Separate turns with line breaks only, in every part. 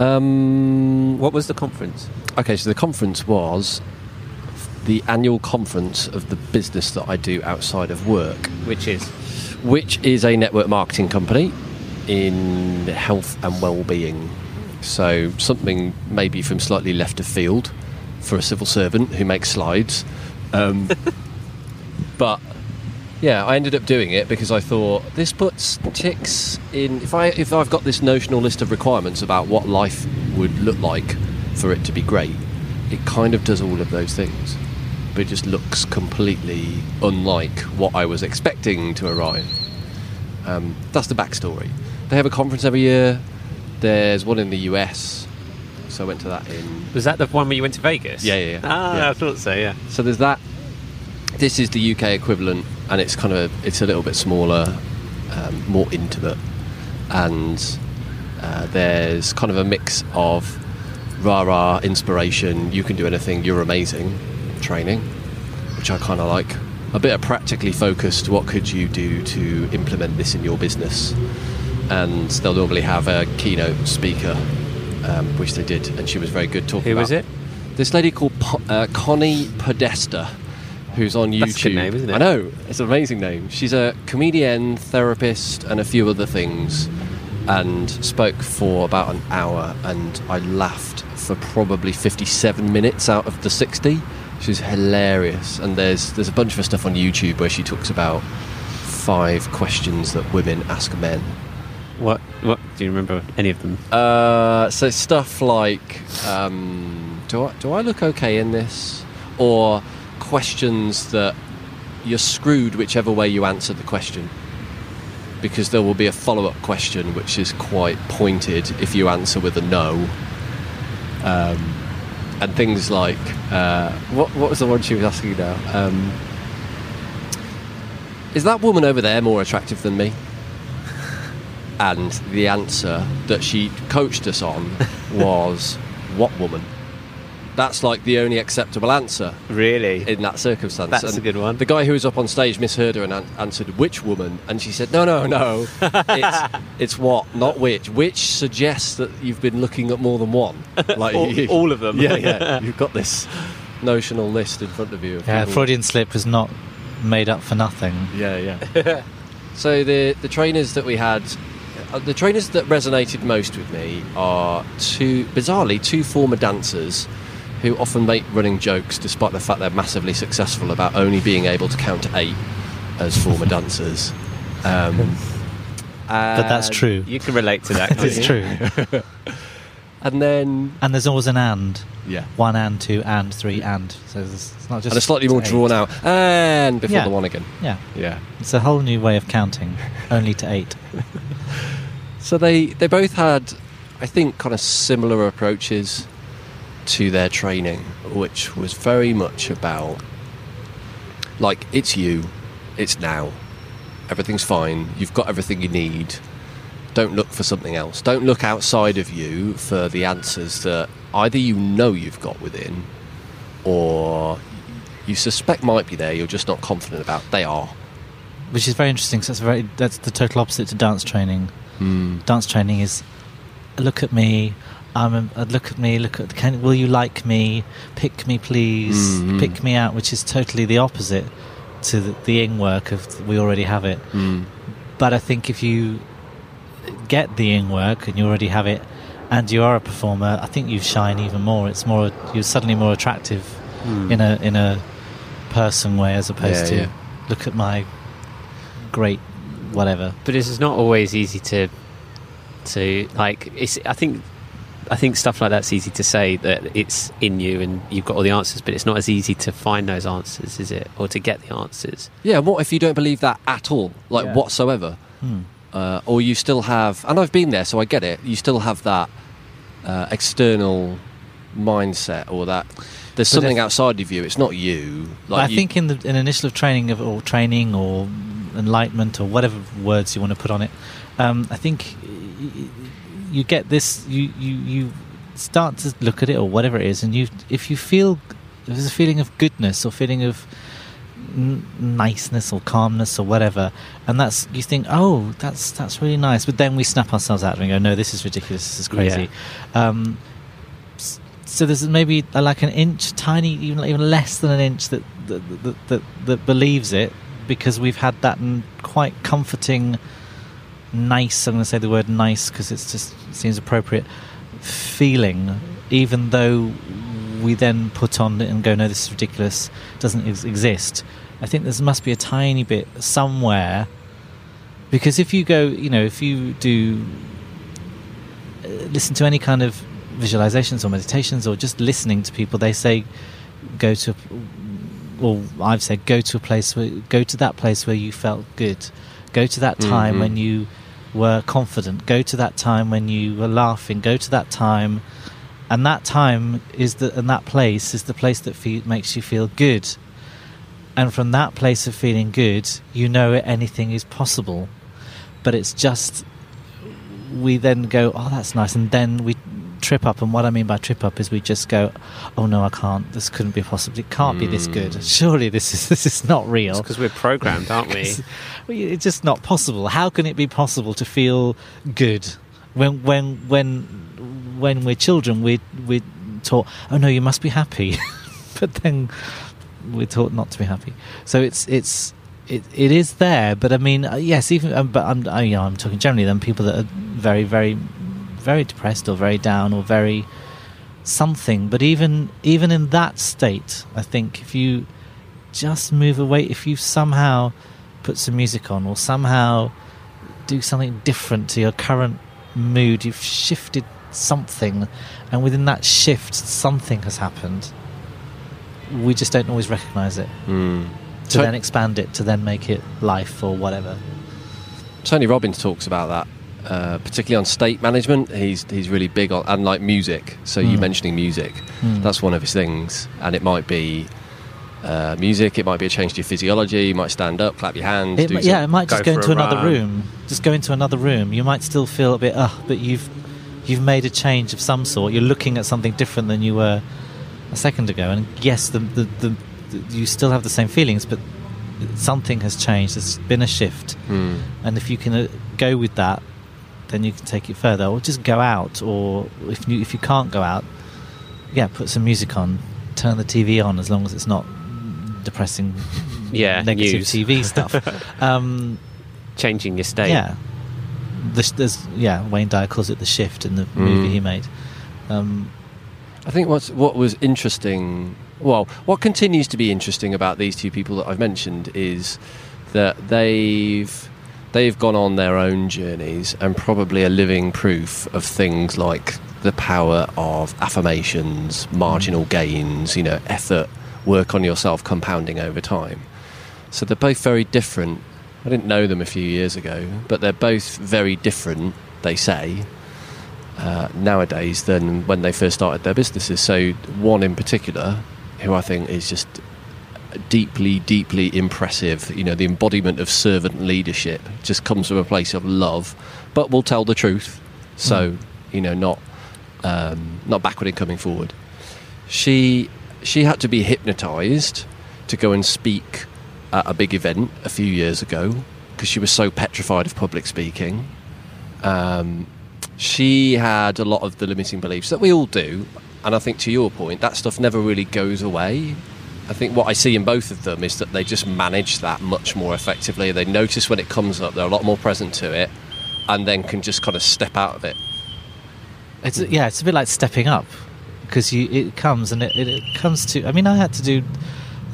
Um,
What was the conference?
Okay, so the conference was the annual conference of the business that I do outside of work,
Which is
which is a network marketing company in health and well-being. So something maybe from slightly left of field for a civil servant who makes slides. Um, but yeah, I ended up doing it because I thought this puts ticks in. If I if I've got this notional list of requirements about what life would look like for it to be great, it kind of does all of those things, but it just looks completely unlike what I was expecting to arrive. Um, that's the backstory. They have a conference every year. There's one in the US, so I went to that in
was that the one where you went to Vegas?
Yeah, yeah, yeah.
Ah,
Yeah.
I thought so. Yeah.
So there's that. This is the UK equivalent, and it's kind of it's a little bit smaller, um, more intimate, and uh, there's kind of a mix of rah rah inspiration. You can do anything. You're amazing. Training, which I kind of like. A bit of practically focused. What could you do to implement this in your business? And they'll normally have a keynote speaker, um, which they did, and she was very good talking.
Who was it?
this lady called po- uh, Connie Podesta, who's on YouTube.
That's a good name, isn't it?
I know it's an amazing name. She's a comedian, therapist, and a few other things, and spoke for about an hour. And I laughed for probably fifty-seven minutes out of the sixty. She's hilarious, and there's there's a bunch of her stuff on YouTube where she talks about five questions that women ask men.
What? What? Do you remember any of them?
Uh, so stuff like, um, do I do I look okay in this, or questions that you're screwed whichever way you answer the question, because there will be a follow-up question which is quite pointed if you answer with a no. Um, and things like, uh, what what was the one she was asking now? Um, is that woman over there more attractive than me? And the answer that she coached us on was, What woman? That's like the only acceptable answer
Really?
in that circumstance.
That's
And
a good one.
The guy who was up on stage misheard her and an- answered, Which woman? And she said, No, no, no. it's, it's what, not which. Which suggests that you've been looking at more than one. Like
all,
you-
all of them.
Yeah, yeah. You've got this notional list in front of you. Of
Yeah,
people-
Freudian slip is not made up for nothing.
yeah, yeah. so the the trainers that we had, uh, the trainers that resonated most with me are two, bizarrely, two former dancers who often make running jokes, despite the fact they're massively successful, about only being able to count to eight as former dancers. Um,
But that's true.
You can relate to that.
It's true.
And then,
And there's always an and.
yeah.
One and, two and, three and. So it's it's not just.
And a slightly more
eight.
drawn out, and before
Yeah.
the one again.
Yeah.
Yeah.
It's a whole new way of counting, only to eight.
So they they both had, I think, kind of similar approaches to their training, which was very much about like it's you, it's now, everything's fine, you've got everything you need. Don't look for something else. Don't look outside of you for the answers that either you know you've got within, or you suspect might be there. You're just not confident about. They are.
Which is very interesting. So that's very that's the total opposite to dance training.
Mm.
Dance training is look at me. I'm look at me. Look at can will you like me? Pick me, please.
Mhm.
Pick me out. Which is totally the opposite to the, the ing work of we already have it.
Mm.
But I think if you get the ing work and you already have it, and you are a performer, I think you shine even more. It's more you're suddenly more attractive
Hmm.
in a in a person way as opposed
Yeah,
to
yeah.
look at my great whatever.
But it's not always easy to to like. It's. I think. I think stuff like that's easy to say that it's in you and you've got all the answers, but it's not as easy to find those answers, is it? Or to get the answers.
Yeah, what if you don't believe that at all, like
Yeah.
whatsoever?
Hmm.
Uh, or you still have, and I've been there, so I get it. You still have that uh, external mindset, or that there's
But
something
if-
outside of you. It's not you.
But I
you-
think in the in initial of training of or training or enlightenment or whatever words you want to put on it, um, I think y- y- you get this. You, you you start to look at it or whatever it is, and you if you feel if there's a feeling of goodness or feeling of n- niceness or calmness or whatever, and that's you think, oh, that's that's really nice. But then we snap ourselves out and go, no, this is ridiculous. This is crazy. Um, so there's maybe uh, like an inch, tiny, even even less than an inch that that that, that, that believes it because we've had that n- quite comforting, nice. I'm going to say the word nice because it's just seems appropriate feeling, even though we then put on it and go, no, this is ridiculous, doesn't ex- exist. I think there must be a tiny bit somewhere because if you go, you know, if you do uh, listen to any kind of visualizations or meditations or just listening to people, they say go to, or I've said go to a place where go to that place where you felt good, go to that time
Mhm.
when you were confident, go to that time when you were laughing, go to that time, and that time is the and that place is the place that fe- makes you feel good. And from that place of feeling good, you know anything is possible. But it's just we then go, oh, that's nice, and then we trip up. And what I mean by trip up is we just go, oh no, I can't. This couldn't be possible. It can't be this good.
Mm.
Surely this is this is not real.
because we're programmed, aren't we?
It's just not possible. How can it be possible to feel good when when when when we're children? We we taught, oh no, you must be happy, but then we're taught not to be happy. So it's it's it, it is there, but I mean, uh, yes, even um, but I'm I, you know I'm talking generally. Then people that are very very very depressed or very down or very something. But even even in that state, I think if you just move away, if you somehow put some music on or somehow do something different to your current mood, you've shifted something, and within that shift, something has happened. We just don't always recognize it
Mm.
to
So-
then expand it to then make it life or whatever.
Tony Robbins talks about that, uh, particularly on state management. He's he's really big on and like music. So you
Mm.
mentioning music,
Mm.
that's one of his things, and it might be. Uh, music. It might be a change to your physiology. You might stand up, clap your hands.
It,
do
mi- yeah, it might just
go
go, into another
run.
room. Just go into another room. You might still feel a bit, uh, but you've you've made a change of some sort. You're looking at something different than you were a second ago. And yes, the, the, the, the you still have the same feelings, but something has changed. There's been a shift,
Mm.
and if you can uh, go with that, then you can take it further, or just go out. Or if you if you can't go out, yeah, put some music on, turn the TV on, as long as it's not depressing,
Yeah,
negative
news.
TV stuff. um,
Changing your state.
yeah, the, sh- there's yeah. Wayne Dyer calls it the shift in the movie
Mm.
he made. Um,
I think what's what was interesting, well, what continues to be interesting about these two people that I've mentioned is that they've they've gone on their own journeys and probably are living proof of things like the power of affirmations, marginal gains, you know, effort, work on yourself compounding over time. So they're both very different. I didn't know them a few years ago, but they're both very different, they say, uh, nowadays than when they first started their businesses. So, one in particular, who I think is just deeply, deeply impressive, you know, the embodiment of servant leadership just comes from a place of love, but will tell the truth. So, you know, not um, not backward in coming forward. She she had to be hypnotized to go and speak at a big event a few years ago because she was so petrified of public speaking. Um, she had a lot of the limiting beliefs that we all do, and I think to your point, that stuff never really goes away. I think what I see in both of them is that they just manage that much more effectively. They notice when it comes up, they're a lot more present to it, and then can just kind of step out of it.
it's yeah, it's a bit like stepping up because you it comes and it, it, it comes to. I mean, I had to do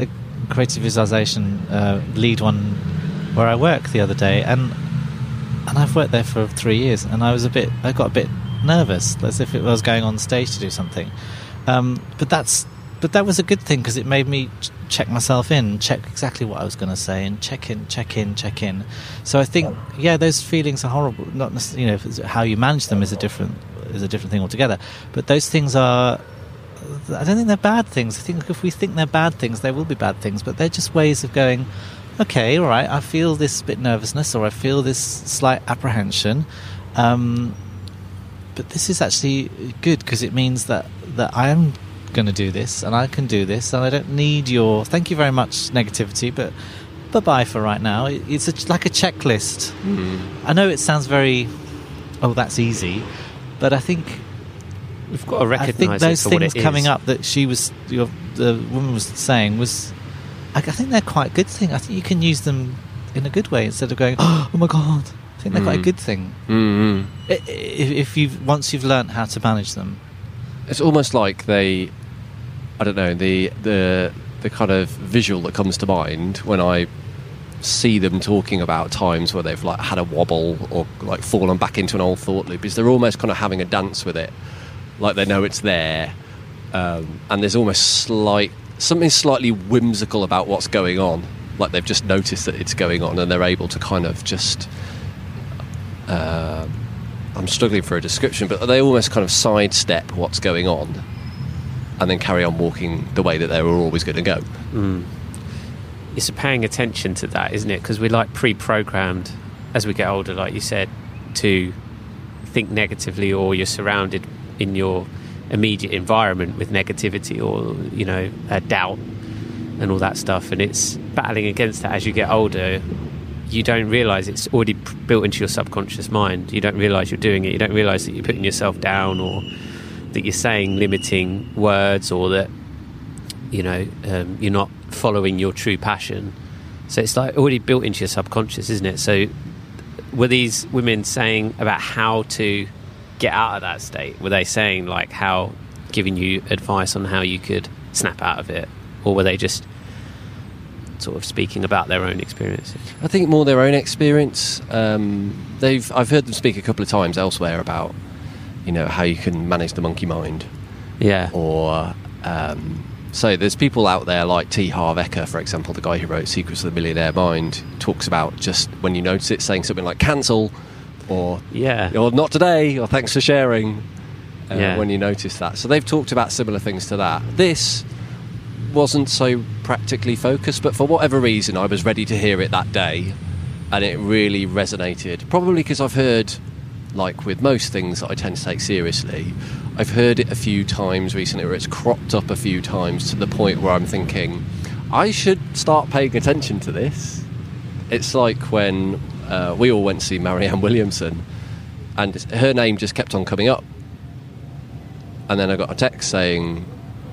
a creative visualization uh, lead one where I work the other day, and and I've worked there for three years, and I was a bit, I got a bit nervous, as if it was going on stage to do something. Um, but that's, but that was a good thing because it made me ch- check myself in, check exactly what I was going to say, and check in, check in, check in. So I think, yeah, those feelings are horrible. Not necessarily, you know, how you manage them is a different is a different thing altogether. But those things are. I don't think they're bad things. I think if we think they're bad things, they will be bad things. But they're just ways of going, okay, all right, I feel this bit nervousness or I feel this slight apprehension. Um, but this is actually good because it means that, that I am going to do this, and I can do this, and I don't need your thank you very much negativity, but bye bye for right now. It's a, like a checklist.
Mm.
I know it sounds very, oh, that's easy, but I think
We've got to
I
recognise
think those things coming up that she was, your, the woman was saying was, I, I think they're quite a good thing. I think you can use them in a good way instead of going, oh my god. I think they're quite a
Mm.
good thing
Mm-hmm.
I- i- if, if you've once you've learnt how to manage them.
It's almost like they, I don't know, the the the kind of visual that comes to mind when I see them talking about times where they've like had a wobble or like fallen back into an old thought loop is they're almost kind of having a dance with it, like they know it's there, um, and there's almost slight something slightly whimsical about what's going on, like they've just noticed that it's going on and they're able to kind of just. Uh, I'm struggling for a description, but they almost kind of sidestep what's going on and then carry on walking the way that they were always going to go.
Mm. It's paying attention to that, isn't it? Because we're like pre-programmed as we get older, like you said, to think negatively, or you're surrounded in your immediate environment with negativity or you know doubt and all that stuff. And it's battling against that as you get older. You don't realise it's already built into your subconscious mind. You don't realise you're doing it. You don't realise that you're putting yourself down or that you're saying limiting words or that you know um, you're not following your true passion. So it's like already built into your subconscious isn't it? So were these women saying about how to get out of that state? Were they saying like how giving you advice on how you could snap out of it? Or were they just sort of speaking about their own experiences?
I think more their own experience. Um, they've I've heard them speak a couple of times elsewhere about you know how you can manage the monkey mind,
yeah
or um, so there's people out there like T. Harv Eker, for example, the guy who wrote Secrets of the Millionaire Mind, talks about just when you notice it, saying something like "cancel," or
yeah
or not today, or thanks for sharing. Uh,
Yeah.
When you notice that, so they've talked about similar things to that. This wasn't so practically focused, but for whatever reason, I was ready to hear it that day, and it really resonated. Probably because I've heard, like with most things that I tend to take seriously, I've heard it a few times recently, where it's cropped up a few times to the point where I'm thinking, I should start paying attention to this. It's like when uh, we all went to see Marianne Williamson, and her name just kept on coming up. And then I got a text saying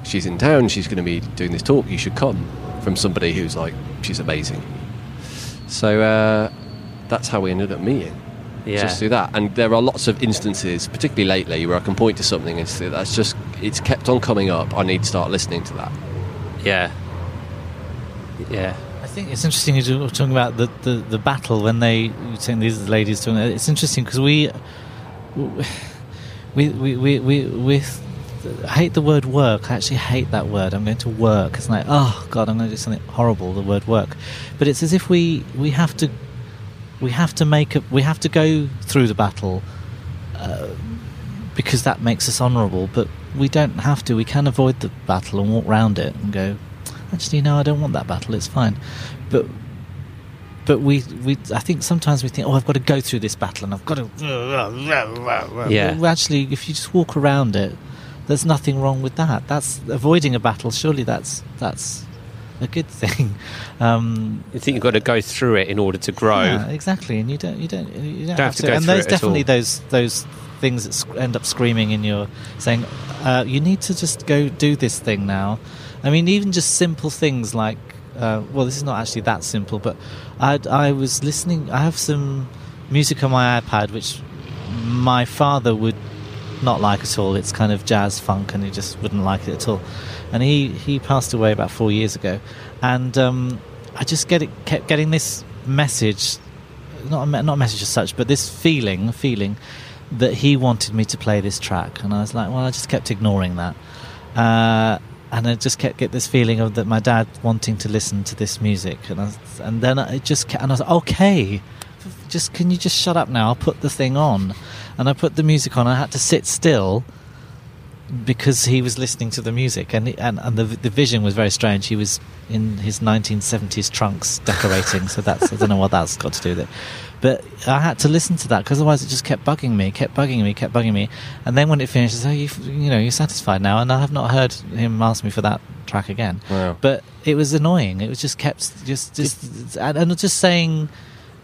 she's in town, she's going to be doing this talk, you should come, from somebody who's like, she's amazing. So uh, that's how we ended up meeting.
Yeah
Just through that. And there are lots of instances, particularly lately, where I can point to something and say, that's just, it's kept on coming up, I need to start listening to that.
yeah yeah
I think it's interesting you're talking about the, the, the battle when they you're saying these are the ladies talking. It's interesting because we we we we we with I hate the word work. I actually hate that word. I'm going to work. It's like oh god, I'm going to do something horrible. The word work, but it's as if we we have to we have to make a we have to go through the battle uh, because that makes us honourable. But we don't have to. We can avoid the battle and walk round it and go. Actually, no, I don't want that battle. It's fine, but but we we I think sometimes we think, oh, I've got to go through this battle and I've got to.
Yeah.
Well, actually, if you just walk around it, there's nothing wrong with that. That's avoiding a battle. Surely that's that's a good thing. Um,
I think you've got to go through it in order to grow
yeah, exactly, and you don't you don't you don't,
Don't have to go
and
through
those
it at
definitely those those things that sc- end up screaming in your saying, uh, you need to just go do this thing now. I mean, even just simple things like, uh, well, this is not actually that simple, but I I was listening. I have some music on my iPad which my father would not like at all. It's kind of jazz funk, and he just wouldn't like it at all. And he he passed away about four years ago, and um, I just get it kept getting this message, not a, not a message as such, but this feeling feeling that he wanted me to play this track, and I was like, well, I just kept ignoring that. Uh, and I just kept get this feeling of that my dad wanting to listen to this music, and I and then I just kept, and I was like, okay, just can you just shut up now? I'll put the thing on, and I put the music on. I had to sit still because he was listening to the music and and, and the the vision was very strange. He was in his 1970s trunks decorating, so that's I don't know what that's got to do with it. But I had to listen to that because otherwise it just kept bugging me, kept bugging me, kept bugging me. And then when it finishes, oh, you you know, you're satisfied now, and I have not heard him ask me for that track again.
Wow.
But it was annoying. It was just kept just just and, and just saying.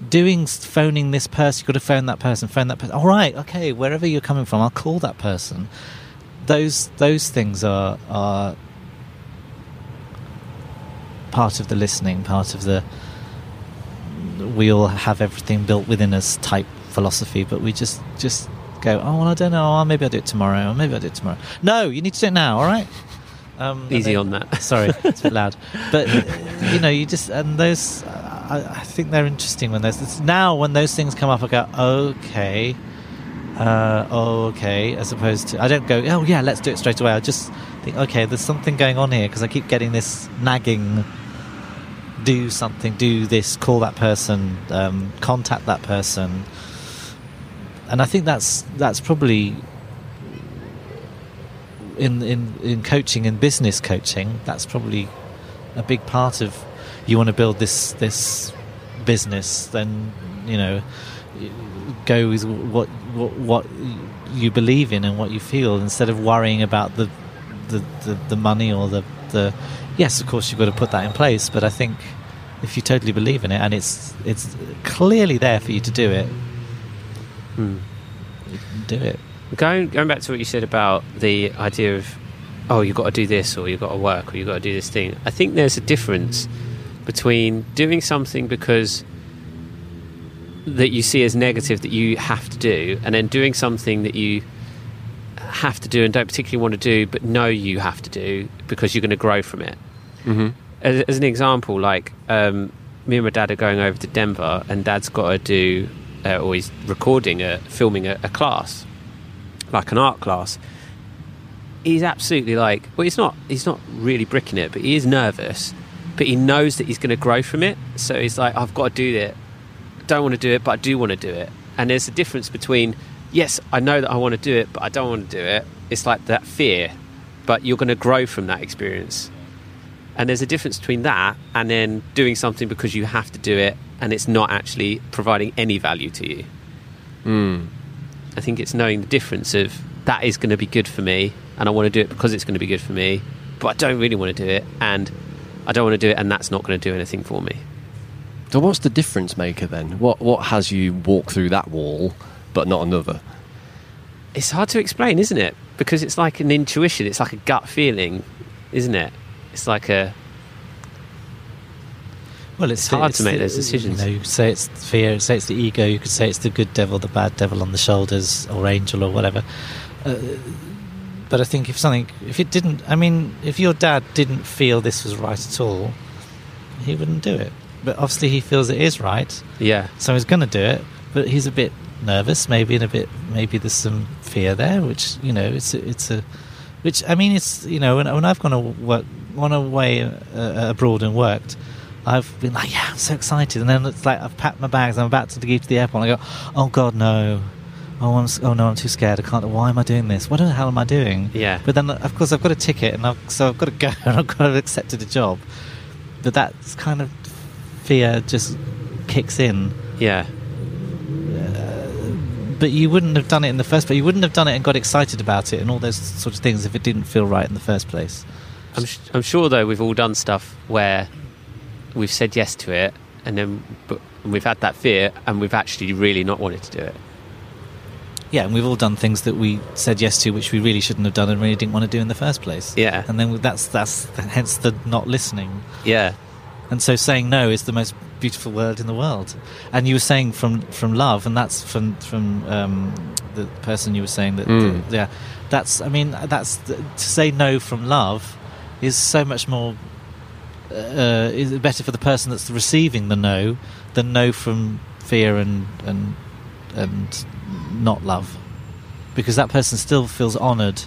Doing phoning this person, you've got to phone that person, phone that person. All right, okay, wherever you're coming from, I'll call that person those those things are are part of the listening, part of the we all have everything built within us type philosophy, but we just just go, oh well, I don't know, oh, maybe I'll do it tomorrow, or maybe I'll do it tomorrow. No, you need to do it now, all right? Um,
Easy
then-
on that.
Sorry, it's a bit loud, but you know, you just and those. I, I think they're interesting when those. It's now when those things come up, I go, okay, uh, okay, as opposed to I don't go, oh yeah, let's do it straight away. I just think, okay, there's something going on here because I keep getting this nagging. Do something, do this, call that person, um, contact that person, and I think that's that's probably in in in coaching in business coaching. That's probably a big part of you want to build this this business. Then you know go with what what, what you believe in and what you feel instead of worrying about the the, the, the money or the, the yes of course you've got to put that in place but I think if you totally believe in it and it's it's clearly there for you to do it
Hmm.
do it
Going going back to what you said about the idea of oh you've got to do this or you've got to work or you've got to do this thing. I think there's a difference between doing something because that you see as negative that you have to do and then doing something that you have to do and don't particularly want to do but know you have to do because you're going to grow from it.
Mm-hmm.
As, as an example, like um, me and my dad are going over to Denver, and Dad's got to do, uh, or he's recording a, filming a, a class, like an art class. He's absolutely like, well, he's not, he's not really bricking it, but he is nervous, but he knows that he's going to grow from it. So he's like, I've got to do it. Don't want to do it, but I do want to do it. And there's a difference between, yes, I know that I want to do it, but I don't want to do it. It's like that fear, but you're going to grow from that experience. And there's a difference between that and then doing something because you have to do it and it's not actually providing any value to you.
Mm.
I think it's knowing the difference of that is going to be good for me and I want to do it because it's going to be good for me, but I don't really want to do it and I don't want to do it and that's not going to do anything for me.
So what's the difference maker then? What what has you walk through that wall but not another?
It's hard to explain, isn't it? Because it's like an intuition, it's like a gut feeling, isn't it? It's like a
Well,
It's hard to make
the-
those decisions.
You, know, you could say it's fear, you say it's the ego, you could say it's the good devil, the bad devil on the shoulders, or angel, or whatever. Uh, but I think if something, if it didn't, I mean, if your dad didn't feel this was right at all, he wouldn't do it. But obviously, he feels it is right,
yeah,
so he's going to do it. But he's a bit nervous, maybe, and a bit, maybe there's some fear there, which you know, it's a, it's a, which I mean, it's you know, when, when I've gone to work, gone away uh, abroad and worked, I've been like, yeah, I'm so excited, and then it's like I've packed my bags, I'm about to leave to the airport, and I go, oh god, no. Oh, I'm, oh no! I'm too scared. I can't. Why am I doing this? What the hell am I doing?
yeah.
But then, of course, I've got a ticket, and I've, so I've got to go, and I've got to have accepted a job. But that kind of fear just kicks in.
Yeah.
Uh, but you wouldn't have done it in the first place. You wouldn't have done it and got excited about it and all those sort of things if it didn't feel right in the first place.
I'm, sh- I'm sure though we've all done stuff where we've said yes to it and then but we've had that fear and we've actually really not wanted to do it.
Yeah, and we've all done things that we said yes to, which we really shouldn't have done and really didn't want to do in the first place.
Yeah.
And then that's that's hence the not listening.
Yeah.
And so saying no is the most beautiful word in the world. And you were saying from from love, and that's from from um, the person you were saying that,
Mm.
that- yeah, that's I mean that's to say no from love is so much more uh, is better for the person that's receiving the no than no from fear and and and not love, because that person still feels honoured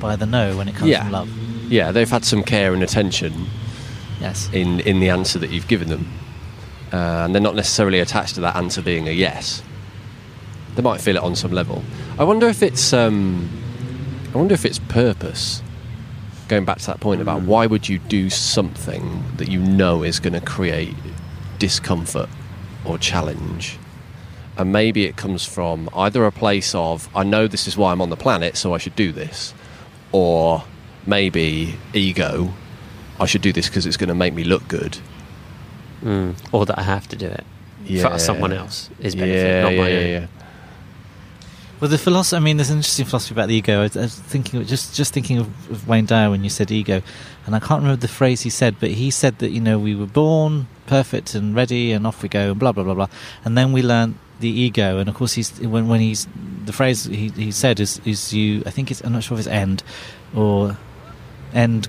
by the no when it comes
Yeah.
from love.
Yeah, they've had some care and attention
Yes.
in in the answer that you've given them, uh, and they're not necessarily attached to that answer being a yes. They might feel it on some level. I wonder if it's um, I wonder if it's purpose. Going back to that point about why would you do something that you know is going to create discomfort or challenge? And maybe it comes from either a place of, I know this is why I'm on the planet, so I should do this, or maybe ego, I should do this because it's going to make me look good.
Mm. Or that I have to do it
Yeah.
for someone else is benefit,
yeah,
not
yeah,
my
yeah,
own.
yeah.
Well, the philosophy. I mean, there's an interesting philosophy about the ego. I was, I was thinking, just just thinking of, of Wayne Dyer when you said ego, and I can't remember the phrase he said, but he said that you know we were born perfect and ready, and off we go, and blah blah blah blah, and then we learn the ego, and of course he's when when he's the phrase he he said is is you. I think it's I'm not sure if it's end or end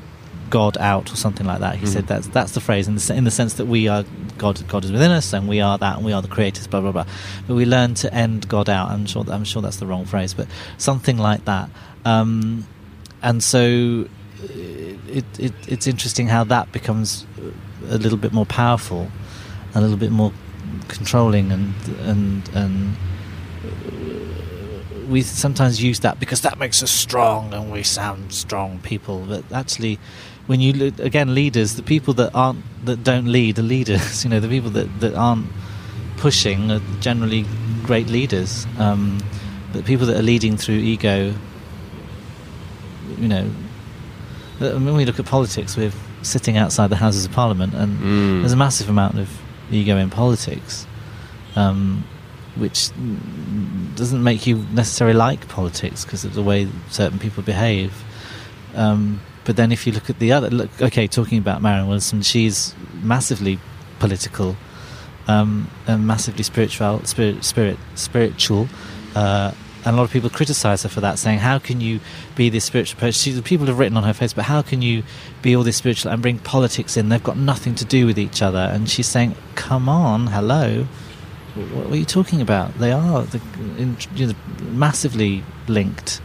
God out or something like that. He
Mhm.
said that's that's the phrase in the in the sense that we are God. God is within us, and we are that, and we are the creators. Blah blah blah. But we learn to end God out. I'm sure I'm sure that's the wrong phrase, but something like that. Um, and so it, it it's interesting how that becomes a little bit more powerful, a little bit more controlling, and and and we sometimes use that because that makes us strong and we sound strong people. But actually, when you look again, leaders, the people that aren't that don't lead are leaders. You know, the people that that aren't pushing are generally great leaders. Um, but people that are leading through ego, you know, when we look at politics, we're sitting outside the Houses of Parliament, and
Mm.
there's a massive amount of ego in politics, um, which doesn't make you necessarily like politics because of the way certain people behave. Um, but then if you look at the other, look, okay, talking about Marianne Williamson, she's massively political um, and massively spiritual, spirit, spirit, spiritual. Uh, and a lot of people criticize her for that, saying, "How can you be this spiritual person?" People have written on her face, but how can you be all this spiritual and bring politics in? They've got nothing to do with each other. And she's saying, "Come on, hello, what, what are you talking about? They are the, in, you know, massively linked."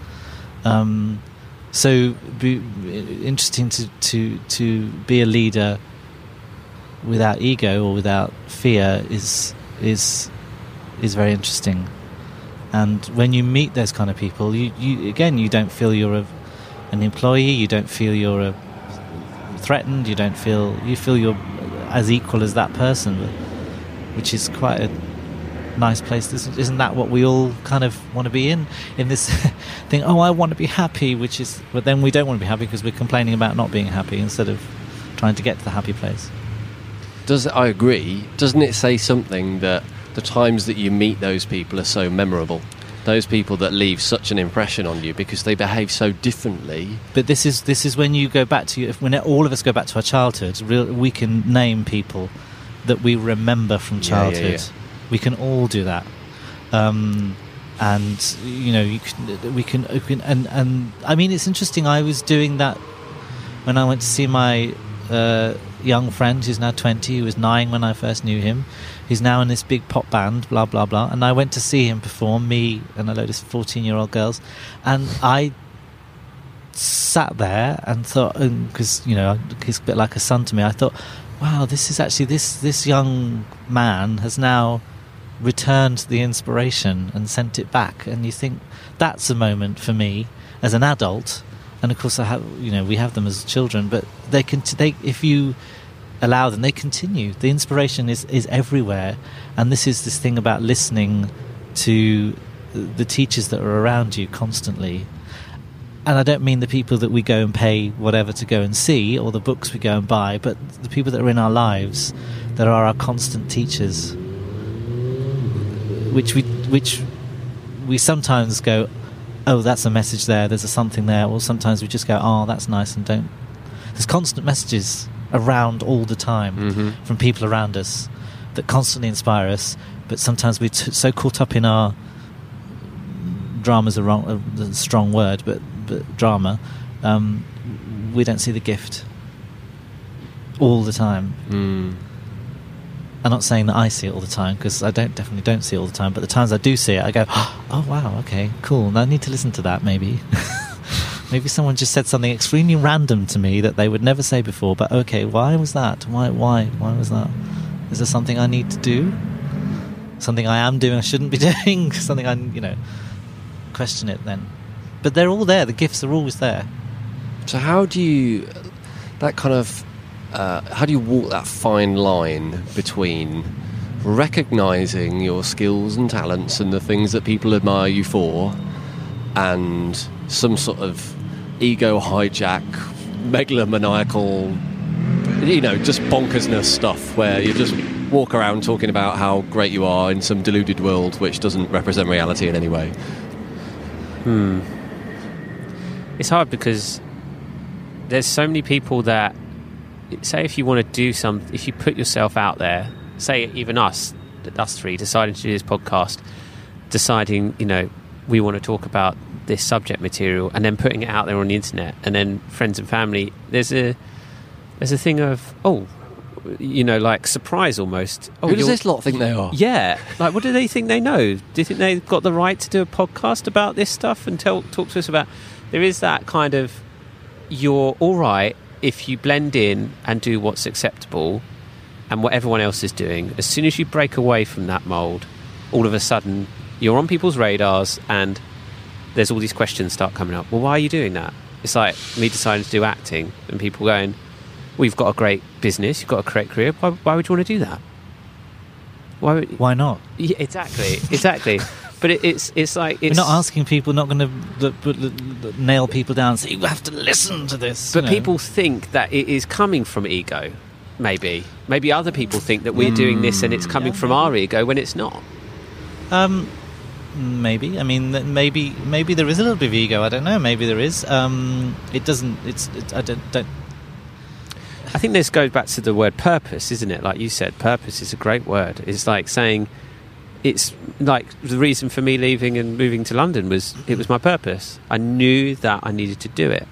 Um, so, be, interesting to, to to be a leader without ego or without fear is is is very interesting. And when you meet those kind of people, you, you again you don't feel you're a, an employee, you don't feel you're a, threatened, you don't feel you feel you're as equal as that person, which is quite a nice place. Isn't isn't that what we all kind of want to be in? In this thing, oh, I want to be happy, which is, but then we don't want to be happy because we're complaining about not being happy instead of trying to get to the happy place.
Does I agree? Doesn't it say something that the times that you meet those people are so memorable? Those people that leave such an impression on you because they behave so differently.
But this is this is when you go back to if when all of us go back to our childhood, we can name people that we remember from
Yeah, yeah,
childhood.
yeah.
We can all do that, um, and you know you can, we can we can and and I mean it's interesting. I was doing that when I went to see my uh, young friend who's now twenty. He was nine when I first knew him. He's now in this big pop band, blah blah blah. And I went to see him perform, me and a load of fourteen-year-old girls, and I sat there and thought, um, because you know he's a bit like a son to me. I thought, wow, this is actually this this young man has now returned the inspiration and sent it back. And you think that's a moment for me as an adult. And of course, I have you know we have them as children, but they can they if you allow them, they continue. The inspiration is is everywhere, and this is this thing about listening to the teachers that are around you constantly and I don't mean the people that we go and pay whatever to go and see or the books we go and buy, but the people that are in our lives that are our constant teachers, which we which we sometimes go, oh, that's a message there. There's a something there, or sometimes we just go, oh, that's nice, and don't. There's constant messages around all the time
Mm-hmm.
from people around us that constantly inspire us, but sometimes we're t- so caught up in our drama's a wrong, a strong word, but but drama, um, we don't see the gift all the time.
Mm.
I'm not saying that I see it all the time because I don't definitely don't see it all the time. But the times I do see it, I go, "Oh wow, okay, cool." I need to listen to that. Maybe, maybe someone just said something extremely random to me that they would never say before. But okay, why was that? Why? Why? Why was that? Is there something I need to do? Something I am doing I shouldn't be doing? something I, you know, question it then. but they're all there. The gifts are always there.
So how do you that kind of uh, how do you walk that fine line between recognizing your skills and talents and the things that people admire you for and some sort of ego hijack megalomaniacal you know just bonkersness stuff where you just walk around talking about how great you are in some deluded world which doesn't represent reality in any way
Hmm. It's hard because there's so many people that say if you want to do some, if you put yourself out there, say even us, us three, deciding to do this podcast, deciding you know we want to talk about this subject material, and then putting it out there on the internet, and then friends and family. There's a there's a thing of oh, you know, like surprise almost. Oh,
who does this lot think they are
yeah, like what do they think they know? Do you think they've got the right to do a podcast about this stuff and tell talk to us about? There is that kind of you're all right if you blend in and do what's acceptable and what everyone else is doing. As soon as you break away from that mold, all of a sudden you're on people's radars and there's all these questions start coming up. Well, why are you doing that? It's like me deciding to do acting and people going, "Well, you've got a great business, you've got a great career. Why, why would you want to do that? Why? Would,
Why not?
yeah, exactly, exactly. But it, it's it's like it's
We're not asking people, not going to nail people down and say, you have to listen to this.
But
you know.
people think that it is coming from ego. Maybe, maybe other people think that we're doing this and it's coming
Yeah,
from our ego when it's not.
Um, maybe. I mean, maybe maybe there is a little bit of ego. I don't know. Maybe there is. Um, it doesn't. It's. It, I don't. don't
I think this goes back to the word purpose, isn't it? Like you said, purpose is a great word. It's like saying, it's like the reason for me leaving and moving to London was it was mm-hmm. my purpose. I knew that I needed to do it,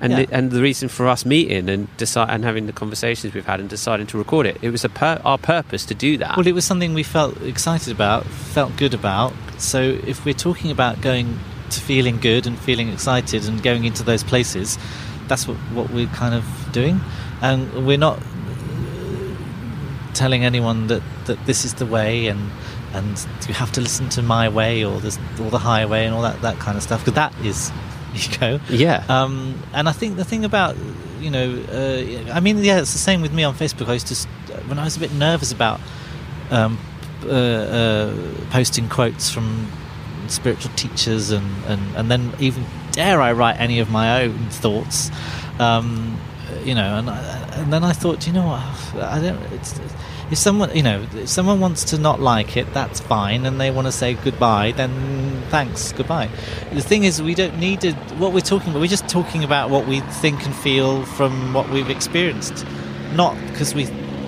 and
Yeah.
the, and the reason for us meeting and decide and having the conversations we've had and deciding to record it, it was a pur- our purpose to do that.
well, it was something we felt excited about, felt good about. So if we're talking about going to feeling good and feeling excited and going into those places, that's what what we're kind of doing, and we're not telling anyone that, that this is the way and and you have to listen to my way or this or the highway and all that that kind of stuff because that is ego.
yeah,
Um, and I think the thing about you know, uh, I mean, yeah, it's the same with me on Facebook. I used to when I was a bit nervous about um, uh, uh, posting quotes from spiritual teachers and, and, and then even dare I write any of my own thoughts. Um, you know, and I, and then I thought, you know what? I don't. It's, if someone, you know, if someone wants to not like it, that's fine, and they want to say goodbye, then thanks, goodbye. The thing is, we don't need to. What we're talking about, we're just talking about what we think and feel from what we've experienced, not because we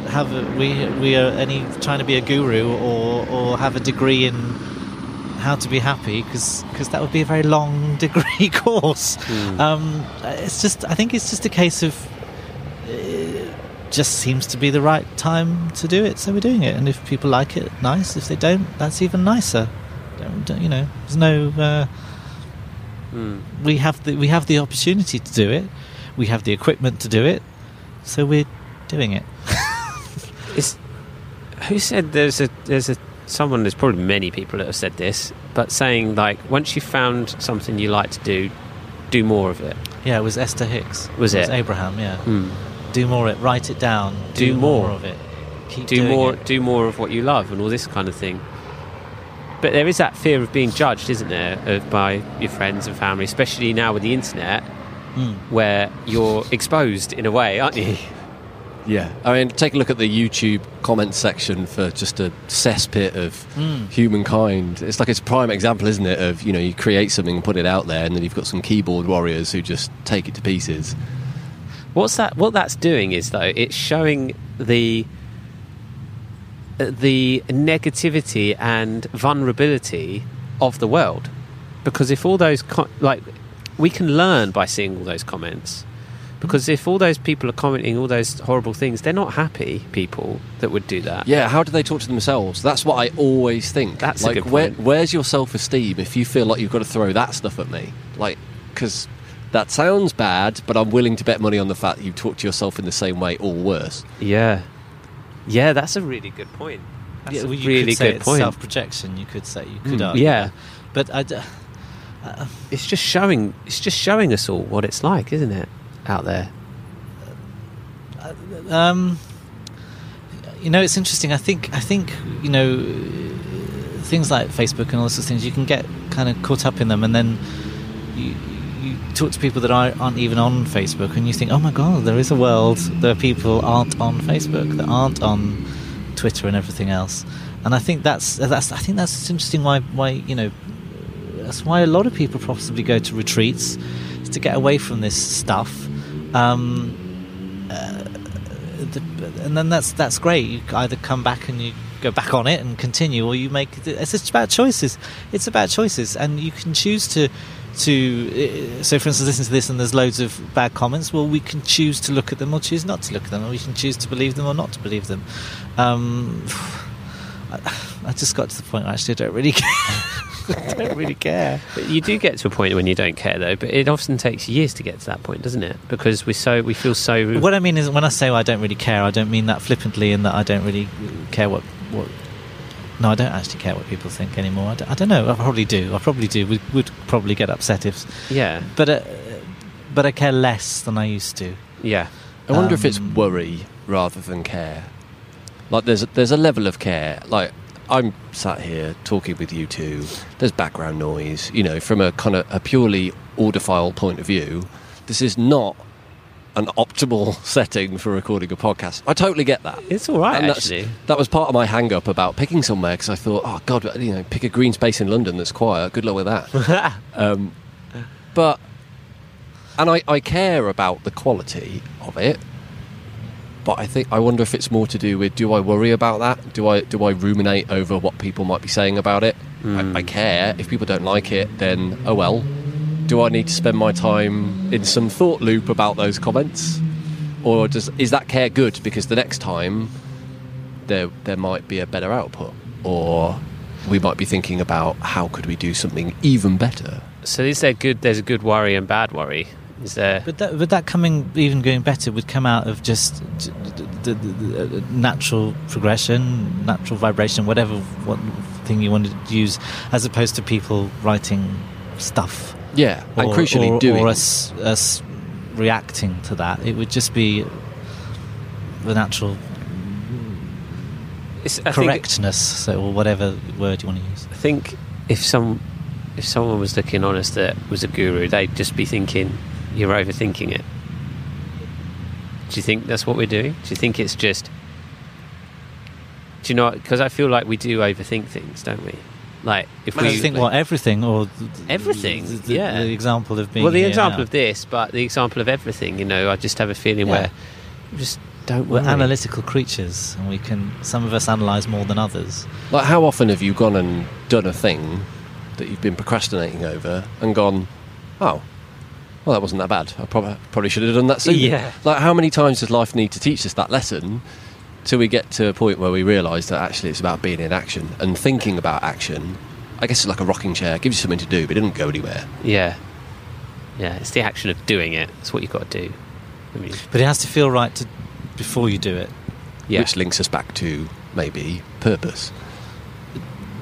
have a, we we are any trying to be a guru or or have a degree in how to be happy because that would be a very long degree course. Um, it's just I think it's just a case of just seems to be the right time to do it, so we're doing it. And if people like it, nice. If they don't, that's even nicer. Don't, don't- you know, there's no. Uh,
Mm.
we have the we have the opportunity to do it. We have the equipment to do it, so we're doing it.
It's, who said there's a there's a someone there's probably many people that have said this, but saying like once you found something you like to do, do more of it.
Yeah, it was Esther Hicks.
Was it?
Abraham? Yeah.
Mm.
Do more of it. Write it down.
Do more.
of it. Keep
Do
doing
more
it.
do more of what you love and all this kind of thing. But there is that fear of being judged, isn't there, of, by your friends and family, especially now with the internet,
Mm.
where you're exposed in a way, aren't you?
Yeah, I mean, take a look at the YouTube comment section for just a cesspit of
Mm.
humankind. It's like it's a prime example, isn't it? Of you know, you create something and put it out there, and then you've got some keyboard warriors who just take it to pieces.
What's that? What that's doing is though it's showing the the negativity and vulnerability of the world, because if all those co- like we can learn by seeing all those comments. Because if all those people are commenting all those horrible things, they're not happy people that would do that.
Yeah, how do they talk to themselves? That's what I always think.
That's
like, where, where's your self-esteem if you feel like you've got to throw that stuff at me? Like, because that sounds bad, but I'm willing to bet money on the fact that you talk to yourself in the same way or worse.
Yeah, yeah, that's a really good point. That's
Yeah, well, you
really
could say
good
it's
point.
self-projection. You could say you could
Mm.
argue
Yeah.
that. but I, d-
it's just showing. It's just showing us all what it's like, isn't it? Out there.
Um, you know, it's interesting. I think I think you know things like Facebook and all sorts of things. You can get kind of caught up in them, and then you you talk to people that are, aren't even on Facebook, and you think, oh my god, there is a world. There are people aren't on Facebook, that aren't on Twitter and everything else. And I think that's that's I think that's interesting. Why why you know that's why a lot of people possibly go to retreats is to get away from this stuff. Um, uh, the, and then that's that's great. You either come back and you go back on it and continue, or you make it's about choices. It's about choices, and you can choose to to. uh, So, for instance, listen to this, and there's loads of bad comments. Well, we can choose to look at them or choose not to look at them, or we can choose to believe them or not to believe them. Um, I, I just got to the point where actually I don't really care. I don't really care.
But you do get to a point when you don't care, though. But it often takes years to get to that point, doesn't it? Because we're so we feel so.
What I mean is, when I say I don't really care, I don't mean that flippantly, in that I don't really care what what. No, I don't actually care what people think anymore. I don't, I don't know. I probably do. I probably do. We would probably get upset if,
Yeah,
but uh, but I care less than I used to.
yeah,
I wonder if it's
Um,
worry rather than care. Like there's a, there's a level of care. Like I'm sat here talking with you two. There's background noise. You know, from a kind of a purely audiophile point of view, this is not an optimal setting for recording a podcast. I totally get that.
it's all right
And
actually.
That was part of my hang up about picking somewhere because I thought, oh God, you know, pick a green space in London that's quiet. Good luck with that. um, but, and I, I care about the quality of it. But I think I wonder if it's more to do with do I worry about that? Do I do I ruminate over what people might be saying about it? I, I care. If people don't like it, then oh well. Do I need to spend my time in some thought loop about those comments, or does is that care good because the next time there there might be a better output, or we might be thinking about how could we do something even better?
So is there good? There's a good worry and bad worry. Is there?
But that, but that coming, even going better, would come out of just d- d- the, the, the natural progression, natural vibration, whatever what thing you wanted to use, as opposed to people writing stuff.
Yeah, and crucially
or,
doing.
or us, us reacting to that. It would just be the natural
It's, I think,
correctness, so, or whatever word you want to use.
I think if some if someone was looking on us that was a guru, they'd just be thinking, "You're overthinking it." Do you think that's what we're doing? Do you think it's just? Do you know? Because I feel like we do overthink things, don't we? Like if we
think what everything or th- th-
Everything,
the, the-
yeah.
the example of being
well, the
here
example
now.
of this, but the example of everything. You know, I just have a feeling
Yeah.
where we just don't
we're analytical creatures, and we can. Some of us analyze more than others.
Like, how often have you gone and done a thing that you've been procrastinating over and gone, oh, well, that wasn't that bad. I probably probably should have done that sooner.
Yeah.
Like, how many times does life need to teach us that lesson till we get to a point where we realise that actually it's about being in action and thinking about action? I guess it's like a rocking chair. It gives you something to do, but it doesn't go anywhere.
Yeah, yeah. It's the action of doing it. It's what you've got to do. I mean,
But it has to feel right to, before you do it.
yeah.
Which links us back to maybe purpose.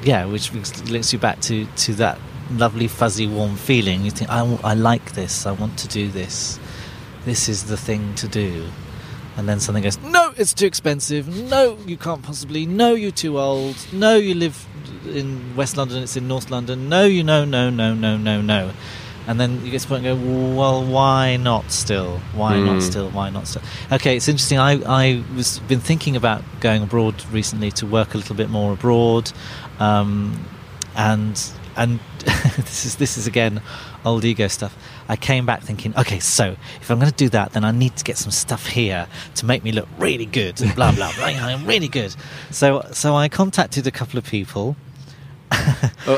Yeah, which links links you back to, to that lovely, fuzzy, warm feeling. You think, I, w- I like this, I want to do this, this is the thing to do. And then something goes, no, it's too expensive. No, you can't possibly. No, you're too old. No, you live in West London, it's in North London. No, you know, no, no, no, no, no. And then you get to the point and go, well, why not still? Why
Mm.
not still? Why not still? Okay, it's interesting. I, I was been thinking about going abroad recently to work a little bit more abroad, um, and and this is this is again old ego stuff. I came back thinking, okay, so if I'm going to do that, then I need to get some stuff here to make me look really good. and Blah blah blah. I'm really good. So so I contacted a couple of people.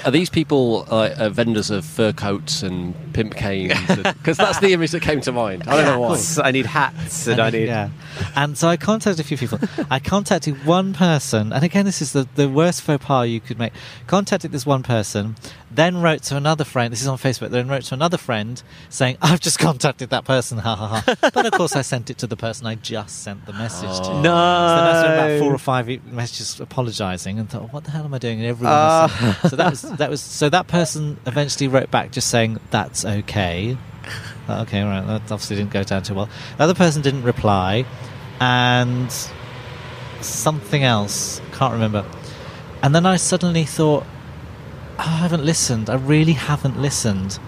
Are these people uh, uh, vendors of fur coats and pimp canes? Because that's the image that came to mind. I don't know why.
I need hats and I need.
yeah. And so I contacted a few people. I contacted one person, and again, this is the, the worst faux pas you could make. Contacted this one person. Then wrote to another friend. This is on Facebook. Then wrote to another friend saying, "I've just contacted that person." Ha ha ha. but of course, I sent it to the person I just sent the message to.
Oh.
No.
So sent about four or five messages apologising and thought, "What the hell am I doing?" And everyone. was
Ah.
so that was that was so that person eventually wrote back just saying, "That's okay." Uh, Okay, right. That obviously didn't go down too well. The other person didn't reply, and something else can't remember. And then I suddenly thought, I haven't listened. I really haven't listened.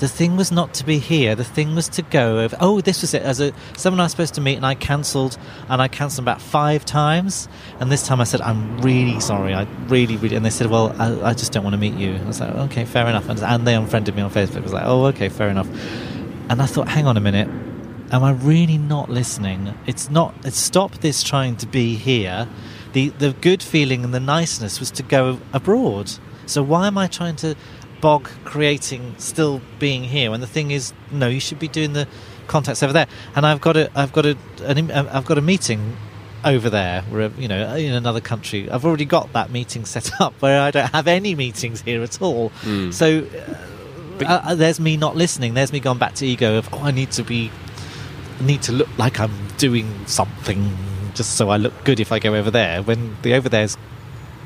The thing was not to be here. The thing was to go over. Oh, this was it. As a someone I was supposed to meet, and I cancelled, and I cancelled about five times. And this time I said, "I'm really sorry. I really, really." And they said, "Well, I, I just don't want to meet you." I was like, "Okay, fair enough." And, and they unfriended me on Facebook. I was like, "Oh, okay, fair enough." And I thought, "Hang on a minute. Am I really not listening? It's not. It's stop this trying to be here. The the good feeling and the niceness was to go abroad. So why am I trying to bog creating still being here when the thing is no, you should be doing the contacts over there. And I've got a I've got a an, I've got a meeting over there where you know in another country. I've already got that meeting set up where I don't have any meetings here at all.
Mm.
So. Uh, uh, there's me not listening. There's me going back to ego of oh, I need to be need to look like I'm doing something just so I look good if I go over there when the over there's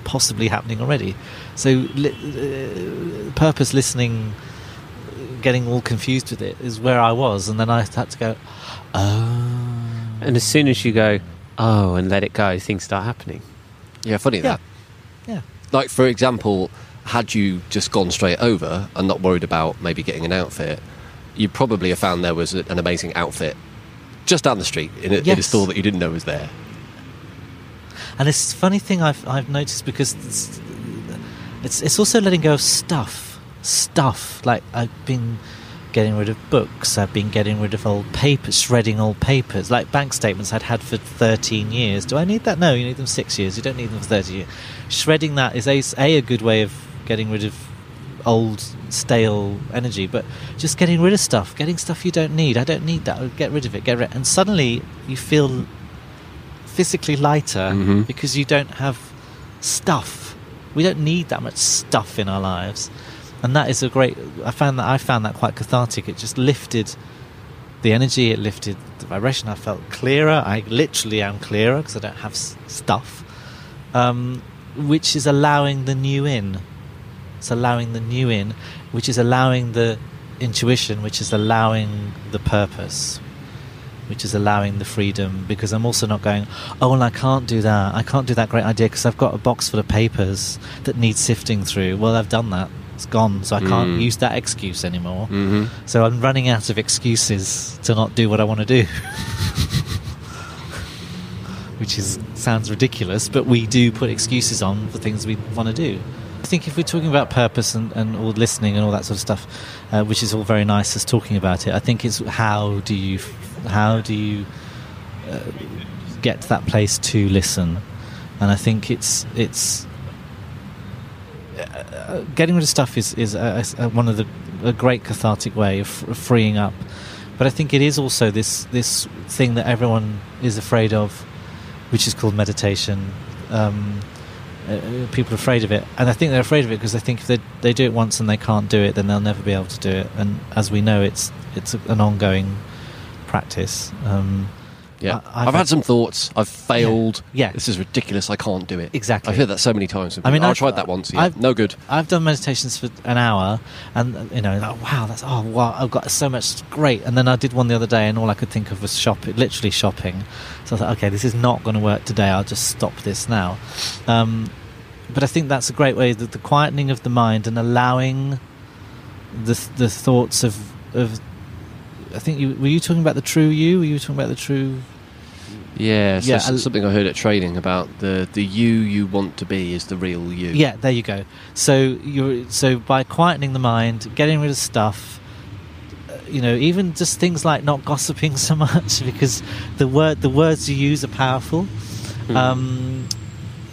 possibly happening already. So li- uh, purpose listening, getting all confused with it is where I was, and then I had to go. Oh,
And as soon as you go, oh, and let it go, things start happening.
Yeah, funny
yeah,
that.
yeah,
Like, for example, had you just gone straight over and not worried about maybe getting an outfit, you probably have found there was an amazing outfit just down the street in a, in a store that you didn't know was there.
And it's a funny thing I've I've noticed because it's it's, it's also letting go of stuff, stuff. Like I've been getting rid of books. I've been getting rid of old papers, shredding old papers, like bank statements I'd had for thirteen years. Do I need that? No, you need them six years. You don't need them for thirty years. Shredding that is a, a a good way of getting rid of old stale energy but just getting rid of stuff getting stuff you don't need i don't need that get rid of it get rid and suddenly you feel physically lighter
Mhm.
because you don't have stuff. We don't need that much stuff in our lives, and that is a great. I found that I found that quite cathartic. It just lifted the energy. It lifted the vibration. I felt clearer. I literally am clearer because I don't have s- stuff, um, which is allowing the new in. It's allowing the new in, which is allowing the intuition, which is allowing the purpose, which is allowing the freedom because I'm also not going, oh, well, I can't do that. I can't do that great idea because I've got a box full of papers that need sifting through. Well, I've done that. It's gone, so I can't
Mm.
use that excuse anymore.
Mm-hmm.
So I'm running out of excuses to not do what I want to do. Which is sounds ridiculous, but we do put excuses on for things we want to do. I think if we're talking about purpose and, and all listening and all that sort of stuff, uh, which is all very nice as talking about it, I think it's how do you how do you uh, get to that place to listen, and I think it's it's uh, getting rid of stuff is is uh, uh, one of the a great cathartic way of, of freeing up. But I think it is also this this thing that everyone is afraid of, which is called meditation. Um, uh, people are afraid of it, and I think they're afraid of it because they think if they they do it once and they can't do it, then they'll never be able to do it. And as we know, it's it's an ongoing practice. Um,
Yeah,
I-
I've, had some thoughts. I've failed.
Yeah.
this is ridiculous. I can't do it.
Exactly.
I've heard that so many times.
I mean,
people. I
I've-
tried that once. Yeah,
I've-
no good.
I've done meditations for an hour, and you know, like, wow, that's oh wow, I've got so much great. And then I did one the other day, and all I could think of was shopping, literally shopping. So I thought, okay, this is not going to work today. I'll just stop this now. Um, but I think that's a great way that the quietening of the mind and allowing the the thoughts of of. I think you were you talking about the true you? Were you talking about the true?
Yeah, so
Yeah,
something I heard at training about the the you you want to be is the real you.
Yeah, there you go. So you're so by quietening the mind, getting rid of stuff, uh, you know, even just things like not gossiping so much because the word the words you use are powerful.
Hmm.
Um,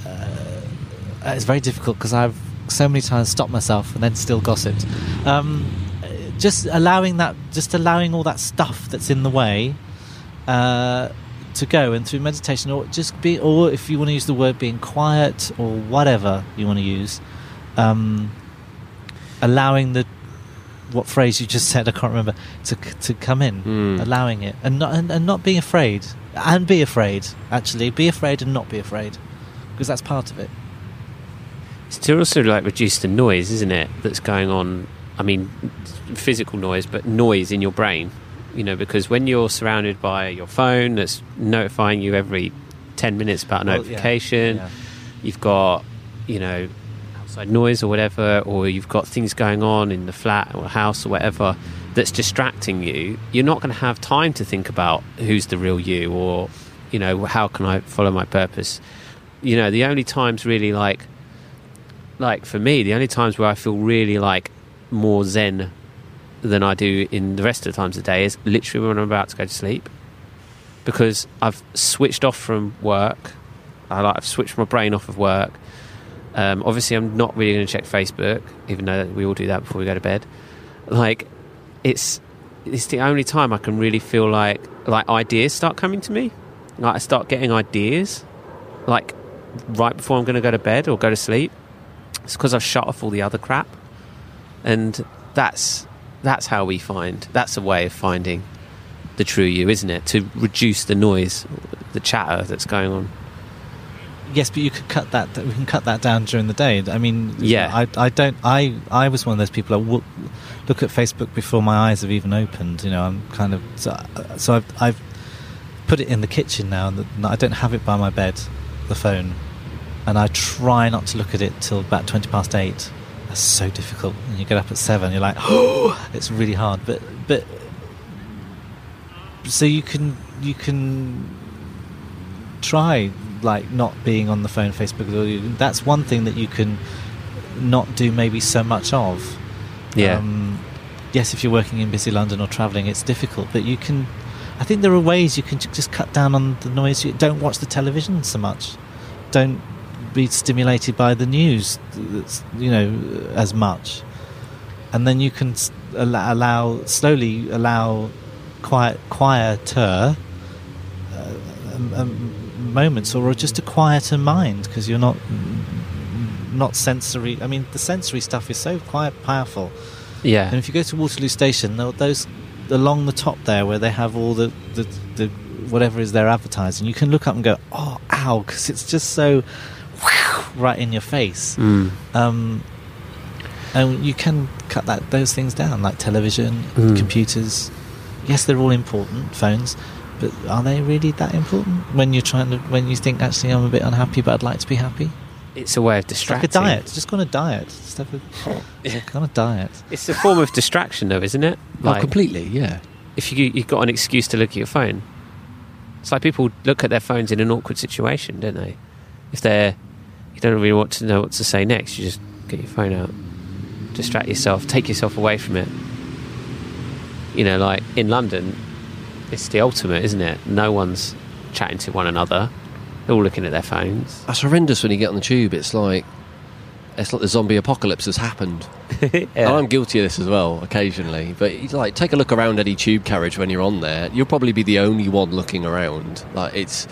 uh, it's very difficult because I've so many times stopped myself and then still gossiped. Um, just allowing that, just allowing all that stuff that's in the way. Uh, to go and through meditation or just be or if you want to use the word being quiet or whatever you want to use um, allowing the what phrase you just said I can't remember to to come in,
Mm.
allowing it, and not and, and not being afraid, and be afraid. Actually, be afraid and not be afraid, because that's part of it.
It's to also like reduce the noise, isn't it? That's going on. I mean, physical noise, but noise in your brain. You know, because when you're surrounded by your phone that's notifying you every ten minutes about a
Well, yeah,
notification,
yeah.
you've got, you know, outside noise or whatever, or you've got things going on in the flat or house or whatever that's distracting you. You're not going to have time to think about who's the real you or, you know, how can I follow my purpose. You know, the only times really like like for me, the only times where I feel really like more zen than I do in the rest of the times of the day is literally when I'm about to go to sleep. Because I've switched off from work. I like I've switched my brain off of work. Um, obviously, I'm not really going to check Facebook, even though we all do that before we go to bed. Like, it's it's the only time I can really feel like like ideas start coming to me. Like I start getting ideas, like right before I'm going to go to bed or go to sleep. It's because I've shut off all the other crap, and that's that's how we find. That's a way of finding the true you, isn't it? To reduce the noise, the chatter that's going on.
Yes, but you could cut that. We can cut that down during the day. I mean,
Yeah.
I, I don't. I, I was one of those people that will look at Facebook before my eyes have even opened. You know, I'm kind of so. so I've, I've put it in the kitchen now, and I don't have it by my bed, the phone, and I try not to look at it till about twenty past eight. That's so difficult. And you get up at seven, you're like, oh, it's really hard. But but so you can you can try like not being on the phone facebook that's one thing that you can not do maybe so much of
Yeah.
um, yes if you're working in busy london or travelling it's difficult but you can i think there are ways you can just cut down on the noise don't watch the television so much don't be stimulated by the news that's, you know as much and then you can allow, allow slowly allow quiet quieter uh, um, um, moments or just a quieter mind because you're not not sensory i mean the sensory stuff is so quite powerful
Yeah.
and if you go to waterloo station those along the top there where they have all the the, the whatever is they're advertising you can look up and go oh ow because it's just so right in your face
Mm.
um, and you can cut that those things down, like television,
Mm.
computers. Yes, they're all important, phones, but are they really that important when you're trying to? When you think actually I'm a bit unhappy, but I'd like to be happy.
It's a way of
It's like a diet. Just go on a diet. Just have a
Yeah.
go on a diet.
It's a form of distraction, though, isn't it?
oh, completely, yeah.
if you you've got an excuse to look at your phone. It's like people look at their phones in an awkward situation, don't they? If they're you don't really want to know what to say next, you just get your phone out, distract yourself, take yourself away from it. You know, like in London, it's the ultimate, isn't it? No one's chatting to one another; they're all looking at their phones.
That's horrendous when you get on the tube. It's like it's like the zombie apocalypse has happened. And I'm guilty of this as well occasionally. But like take a look around any tube carriage when you're on there. You'll probably be the only one looking around. Like it's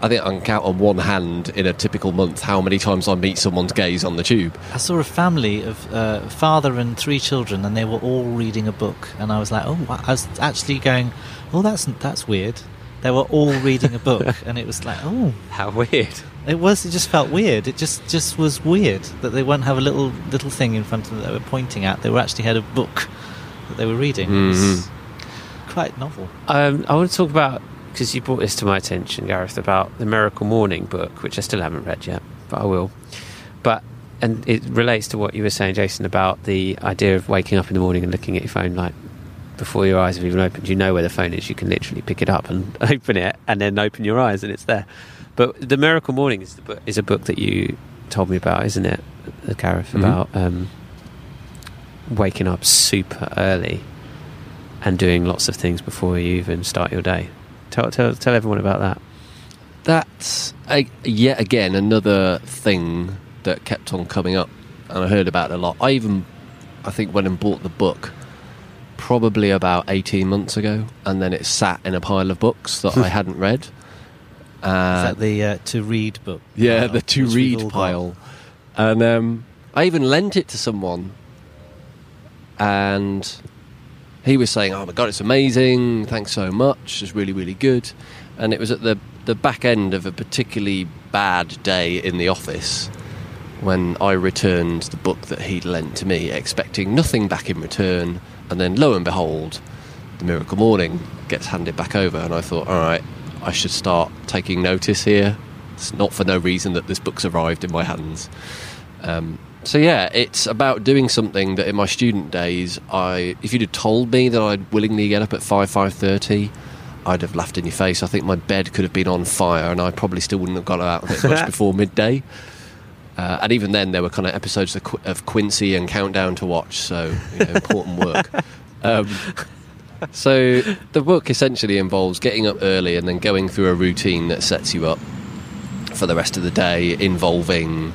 I think I can count on one hand in a typical month how many times I meet someone's gaze on the tube.
I saw a family of uh, father and three children, and they were all reading a book. And I was like, oh. I was actually going, oh, that's that's weird. They were all reading a book, and it was like, oh,
How weird!
It was. It just felt weird. It just just was weird that they won't have a little little thing in front of them that they were pointing at. They were actually had a book that they were reading. It was quite novel.
Um, I want to talk about because you brought this to my attention, Gareth, about the Miracle Morning book, which I still haven't read yet, but I will. But and it relates to what you were saying, Jason, about the idea of waking up in the morning and looking at your phone like before your eyes have even opened. You know where the phone is. You can literally pick it up and open it, and then open your eyes, and it's there. But the Miracle Morning is the book is a book that you told me about, isn't it, uh, Gareth?
Mhm.
About um, waking up super early and doing lots of things before you even start your day. Tell tell, tell everyone about that.
That's a, yet again another thing that kept on coming up, and I heard about it a lot. I even, I think, went and bought the book probably about 18 months ago, and then it sat in a pile of books that I hadn't read.
Is
Uh,
that the uh, to read book?
yeah,
pile,
the to read
got?
pile. And um, I even lent it to someone and he was saying, "Oh my god, it's amazing! Thanks so much. It's really, really good." And it was at the the back end of a particularly bad day in the office when I returned the book that he'd lent to me, expecting nothing back in return, and then lo and behold, the Miracle Morning gets handed back over, and I thought, all right, I should start taking notice here. It's not for no reason that this book's arrived in my hands. Um, so yeah, it's about doing something that in my student days, I if you'd have told me that I'd willingly get up at five five thirty, I'd have laughed in your face. I think my bed could have been on fire, and I probably still wouldn't have got out of it much before midday. Uh, and even then, there were kind of episodes of, Qu- of Quincy and Countdown to watch, so you know, important work. Um, so the book essentially involves getting up early and then going through a routine that sets you up for the rest of the day, involving.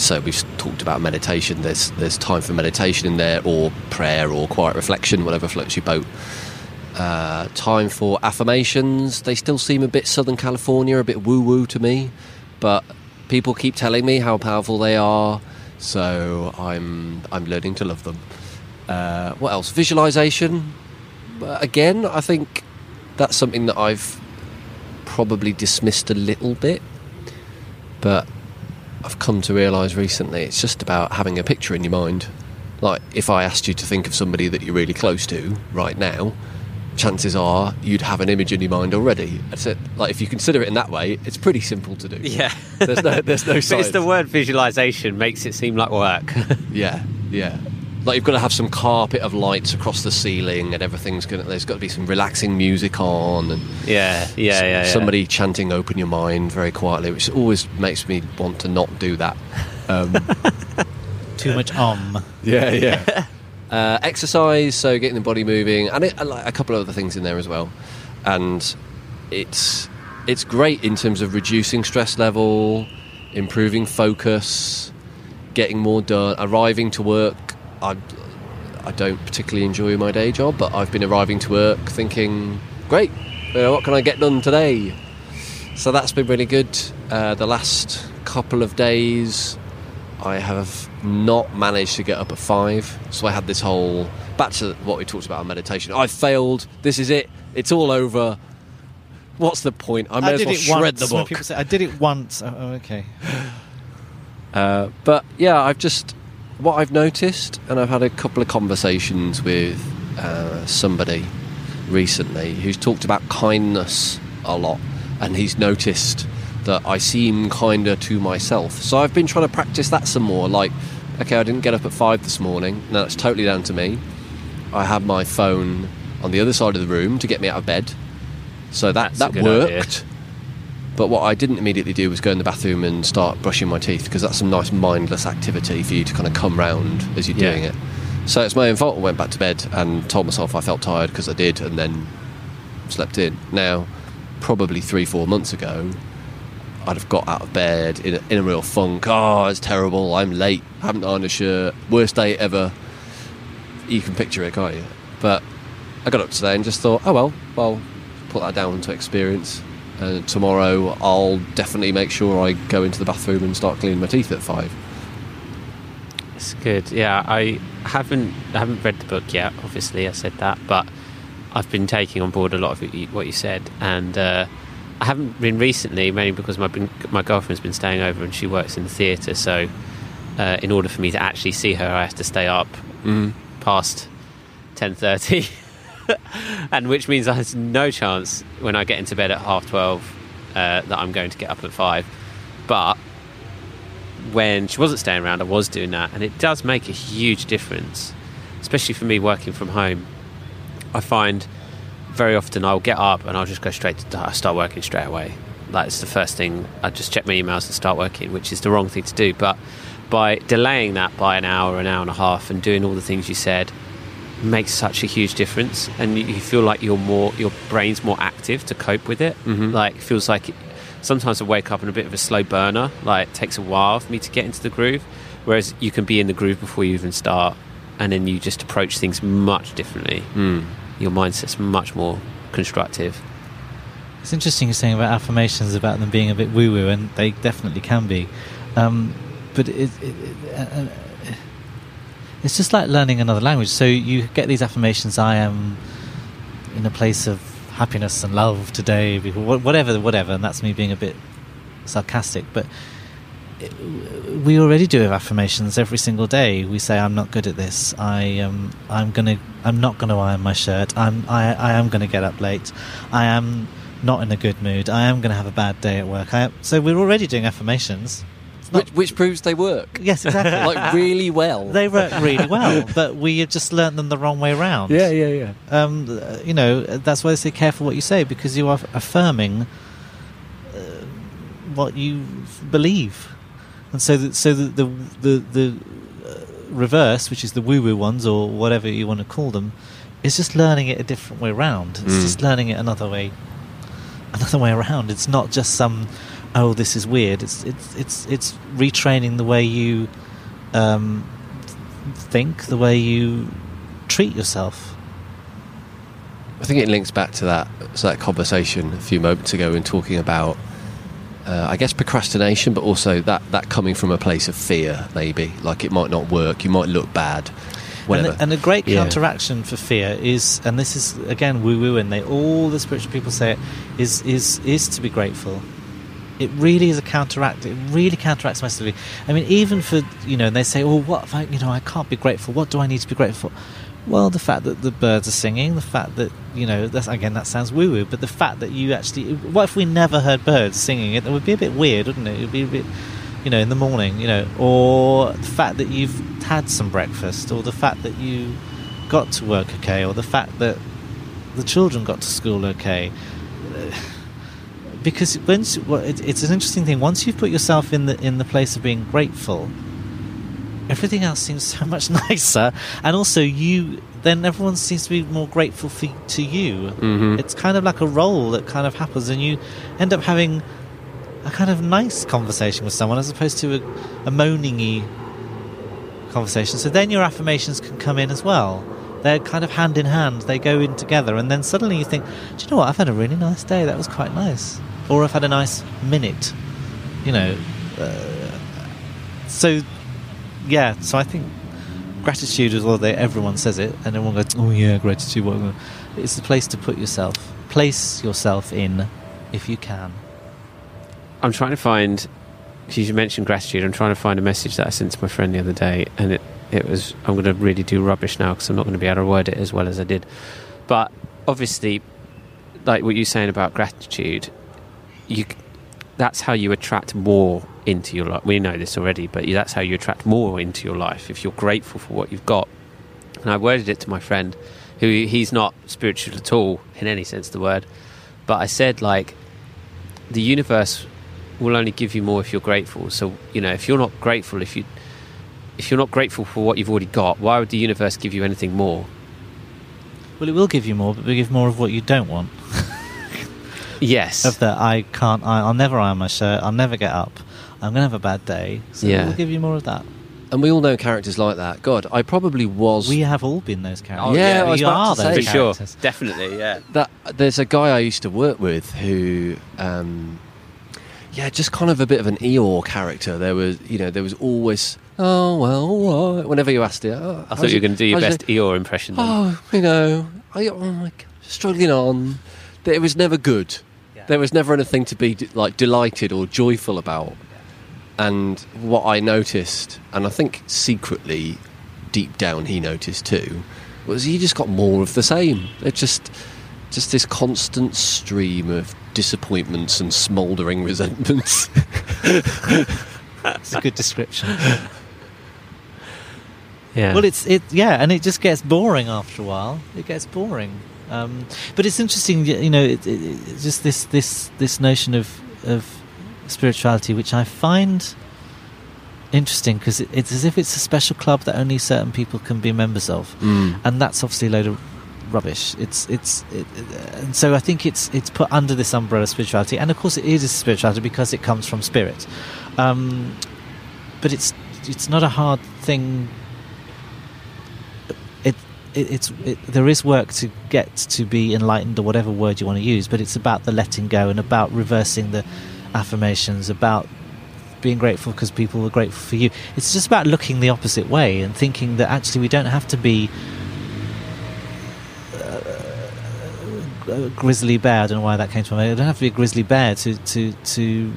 So we've talked about meditation. There's there's time for meditation in there, or prayer, or quiet reflection, whatever floats your boat. Uh, time for affirmations. They still seem a bit Southern California, a bit woo woo to me, but people keep telling me how powerful they are, so I'm I'm learning to love them. Uh, what else? Visualization. Again, I think that's something that I've probably dismissed a little bit, but I've come to realise recently it's just about having a picture in your mind. Like if I asked you to think of somebody that you're really close to right now, chances are you'd have an image in your mind already. That's it. Like if you consider it in that way, it's pretty simple to do.
Yeah.
There's no there's no
But it's the word visualization makes it seem like work.
Yeah, yeah. Like you've got to have some carpet of lights across the ceiling, and everything's gonna. There's got to be some relaxing music on, and
yeah, yeah, yeah, yeah.
somebody chanting "Open your mind" very quietly, which always makes me want to not do that. Um,
Too much om.
yeah, yeah. uh, exercise, so getting the body moving, and, it, like a couple of other things in there as well. And it's it's great in terms of reducing stress level, improving focus, getting more done, arriving to work. I I don't particularly enjoy my day job, but I've been arriving to work thinking, great, you know, what can I get done today? So that's been really good. Uh, the last couple of days, I have not managed to get up at five. So I had this whole back to what we talked about on meditation. I failed. This is it. It's all over. What's the point? I may as well shred
once.
the
When
book.
people say, I did it once. Oh, okay.
Uh, but yeah, I've just what I've noticed, and I've had a couple of conversations with uh, somebody recently who's talked about kindness a lot, and he's noticed that I seem kinder to myself. So I've been trying to practice that some more. Like, okay, I didn't get up at five this morning. Now that's totally down to me. I had my phone on the other side of the room to get me out of bed, so that
That's
that worked.
idea.
But what I didn't immediately do was go in the bathroom and start brushing my teeth because that's some nice mindless activity for you to kind of come round as you're
Yeah.
doing it. So it's my own fault. I went back to bed and told myself I felt tired because I did, and then slept in. Now, probably three, four months ago, I'd have got out of bed in a, in a real funk. Oh, it's terrible. I'm late. Haven't ironed a shirt. Worst day ever. You can picture it, can't you? But I got up today and just thought, oh well, well, put that down to experience. Uh, tomorrow, I'll definitely make sure I go into the bathroom and start cleaning my teeth at five.
It's good. Yeah, I haven't I haven't read the book yet. Obviously, I said that, but I've been taking on board a lot of what you- what you said, and uh, I haven't been recently, mainly because my been, my girlfriend's been staying over and she works in the theatre. So, uh, in order for me to actually see her, I have to stay up
Mm.
past ten thirty, and which means there's no chance when I get into bed at half twelve uh, that I'm going to get up at five. But when she wasn't staying around, I was doing that, and it does make a huge difference, especially for me working from home. I find very often I'll get up and I'll just go straight to I start working straight away. That's the first thing I just check my emails and start working, which is the wrong thing to do. But by delaying that by an hour, an hour and a half, and doing all the things you said, makes such a huge difference, and you, you feel like you're more your brain's more active to cope with it.
Mhm.
Like it feels like sometimes I wake up in a bit of a slow burner. Like it takes a while for me to get into the groove, whereas you can be in the groove before you even start, and then you just approach things much differently.
Mm.
Your mindset's much more constructive.
It's interesting you're saying about affirmations about them being a bit woo woo, and they definitely can be. Um, but it, it, it, uh, uh, it's just like learning another language. So you get these affirmations. I am in a place of happiness and love today, whatever, whatever. And that's me being a bit sarcastic, but we already do have affirmations every single day. We say, "I'm not good at this. I um, I'm gonna, I'm not gonna iron my shirt. I'm, I, I am gonna get up late. I am not in a good mood. I am gonna have a bad day at work." I, so we're already doing affirmations.
Which, which, proves they work.
Yes, exactly.
like really well.
They work really well, but we have just learned them the wrong way around.
Yeah, yeah, yeah.
Um, you know, that's why they say careful what you say because you are affirming uh, what you believe and so the, so the the the, the uh, reverse, which is the woo woo ones or whatever you want to call them, is just learning it a different way around. It's mm. just learning it another way, another way around. It's not just some oh this is weird. It's it's it's it's retraining the way you um, think, the way you treat yourself.
I think it links back to that to that conversation a few moments ago in talking about uh, I guess procrastination, but also that, that coming from a place of fear, maybe. Like it might not work, you might look bad. Whatever.
And, and a great yeah. counteraction for fear is, and this is again woo woo, and they all the spiritual people say it, is is is to be grateful. It really is a counteract. It really counteracts massively. I mean, even for you know, they say, "Oh, what if I, you know, I can't be grateful. What do I need to be grateful for?" Well, the fact that the birds are singing, the fact that you know, that's, again, that sounds woo woo, but the fact that you actually, what if we never heard birds singing? It, it would be a bit weird, wouldn't it? It would be a bit, you know, in the morning, you know, or the fact that you've had some breakfast, or the fact that you got to work okay, or the fact that the children got to school okay. Because once, well, it, it's an interesting thing. Once you've put yourself in the in the place of being grateful, everything else seems so much nicer. And also, you then everyone seems to be more grateful for, to you.
Mm-hmm.
It's kind of like a role that kind of happens, and you end up having a kind of nice conversation with someone as opposed to a, a moaningy conversation. So then your affirmations can come in as well. They're kind of hand in hand. They go in together, and then suddenly you think, "Do you know what? I've had a really nice day. That was quite nice." Or I've had a nice minute. You know. Uh, so yeah, so I think gratitude is what they, everyone says it, and everyone goes, "Oh yeah, gratitude." What? It's the place to put yourself, place yourself in, if you can.
I'm trying to find because you mentioned gratitude. I'm trying to find a message that I sent to my friend the other day, and it it was I'm going to really do rubbish now because I'm not going to be able to word it as well as I did. But obviously, like what you're saying about gratitude, you that's how you attract more into your life. We know this already, but that's how you attract more into your life if you're grateful for what you've got. And I worded it to my friend, who he's not spiritual at all in any sense of the word, but I said like the universe will only give you more if you're grateful. So you know, if you're not grateful, if you if you're not grateful for what you've already got, why would the universe give you anything more?
Well, it will give you more, but we give more of what you don't want.
Yes.
Of that, I can't. I, will never iron my shirt. I'll never get up. I'm gonna have a bad day. So yeah. we'll give you more of that.
And we all know characters like that. God, I probably was.
We have all been those characters.
Oh, yeah, yeah, we are
those for sure. Definitely, yeah.
That there's a guy I used to work with who, um, yeah, just kind of a bit of an Eeyore character. There was, you know, there was always. Oh well, all right. Whenever you asked it, oh,
I thought you were going to do your best Eeyore impression. Then.
Oh, you know, I, oh my God, struggling on. It was never good. There was never anything to be like delighted or joyful about. And what I noticed, and I think secretly, deep down, he noticed too, was he just got more of the same. It just, just this constant stream of disappointments and smouldering resentments.
It's a good description.
Yeah.
Well, it's it. Yeah, and it just gets boring after a while. It gets boring. Um, but it's interesting, you know, it, it, just this this this notion of of spirituality, which I find interesting because it, it's as if it's a special club that only certain people can be members of,
mm.
and that's obviously a load of rubbish. It's it's it, and so I think it's it's put under this umbrella of spirituality, and of course it is a spirituality because it comes from spirit. Um, but it's it's not a hard thing it, it's it, there is work to get to be enlightened or whatever word you want to use, but it's about the letting go and about reversing the affirmations, about being grateful because people were grateful for you. It's just about looking the opposite way and thinking that actually we don't have to be uh, a grizzly bear. I don't know why that came to my mind. I don't have to be a grizzly bear to, to, to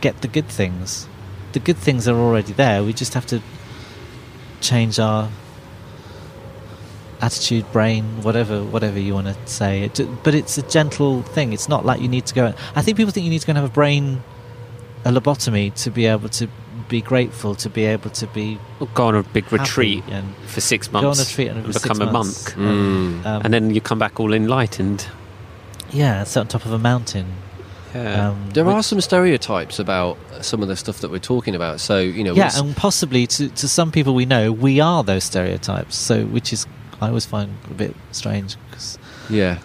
get the good things. The good things are already there. We just have to change our attitude, brain, whatever, whatever you want to say. It, but it's a gentle thing. It's not like you need to go. I think people think you need to go and have a brain, a lobotomy to be able to be grateful, to be able to be
Or go on a big retreat
and
for six months,
go on a
months
retreat and,
and become a monk.
Mm.
Um,
and then you come back all enlightened.
yeah, sit on top of a mountain.
Yeah.
Um,
There
which-
are some stereotypes about some of the stuff that we're talking about. So you know,
yeah, and possibly to, to some people we know, we are those stereotypes. So, which is I always find a bit strange because
yeah,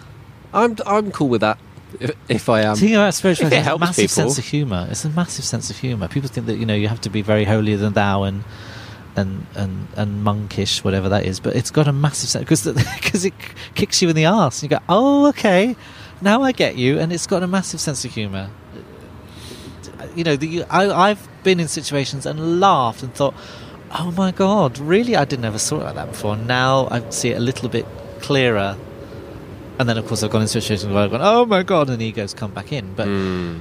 I'm I'm cool with that. If, if I am,
thinking about spirituality,
It helps
massive
people.
sense of humor. It's a massive sense of humor. People think that you know you have to be very holier than thou and and and and monkish, whatever that is. But it's got a massive sense because because it kicks you in the ass And you go, oh, okay, now I get you, and it's got a massive sense of humor. You know, the, I, I've been in situations and laughed and thought, oh my god, really? I didn't ever saw it like that before. Now I see it a little bit clearer. And then, of course, I've gone in situations where I've gone, oh my god, and the egos come back in. But
Mm.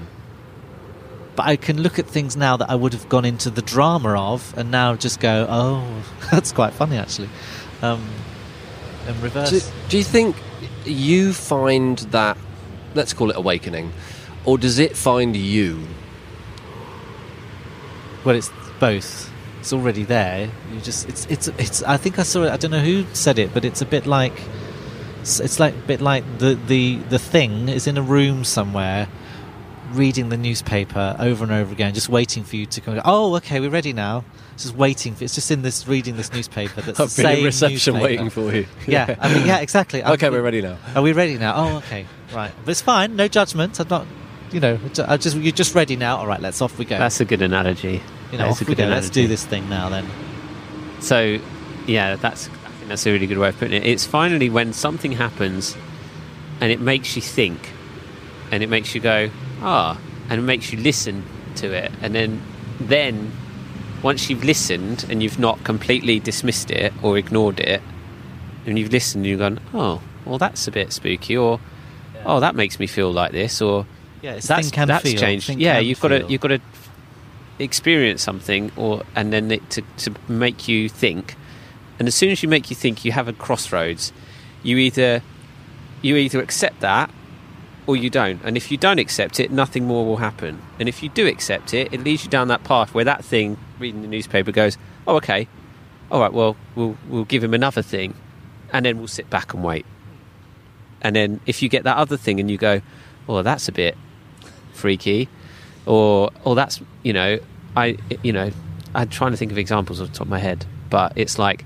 but I can look at things now that I would have gone into the drama of, and now just go, oh, that's quite funny actually, um, and reverse.
Do, do you think you find that, let's call it awakening, or does it find you?
well, it's both. It's already there. You just, it's, it's, it's. I think I saw it. I don't know who said it, but it's a bit like, it's, it's like a bit like the the the thing is in a room somewhere. Reading the newspaper over and over again, just waiting for you to come. Oh, okay, we're ready now. Just waiting for. It's just in this reading this newspaper. That's the
I've been in
same
reception
newspaper.
waiting for you.
Yeah, I mean, yeah, exactly. I'm-
okay, we're ready now.
Are we ready now? Oh, okay, right. But it's fine. No judgment. I'm not. You know, I just you're just ready now. All right, let's off we go.
That's a good analogy.
You know, off we go. Let's do this thing now. Then.
So, yeah, that's I think that's a really good way of putting it. It's finally when something happens, and it makes you think, and it makes you go ah, and it makes you listen to it, and then then once you've listened and you've not completely dismissed it or ignored it, and you've listened, and you've gone oh, well that's a bit spooky, or oh that makes me feel like this, or
Yeah,
that's that's
feel.
changed.
Think
yeah, you've got to you've got to experience something, or and then it, to to make you think. And as soon as you make you think, you have a crossroads. You either you either accept that or you don't. And if you don't accept it, nothing more will happen. And if you do accept it, it leads you down that path where that thing, reading the newspaper, goes, "Oh, okay, all right. Well, we'll we'll give him another thing, and then we'll sit back and wait." And then if you get that other thing and you go, "Oh, that's a bit freaky," or "Oh, that's you know, I you know, I'm trying to think of examples off the top of my head, but it's like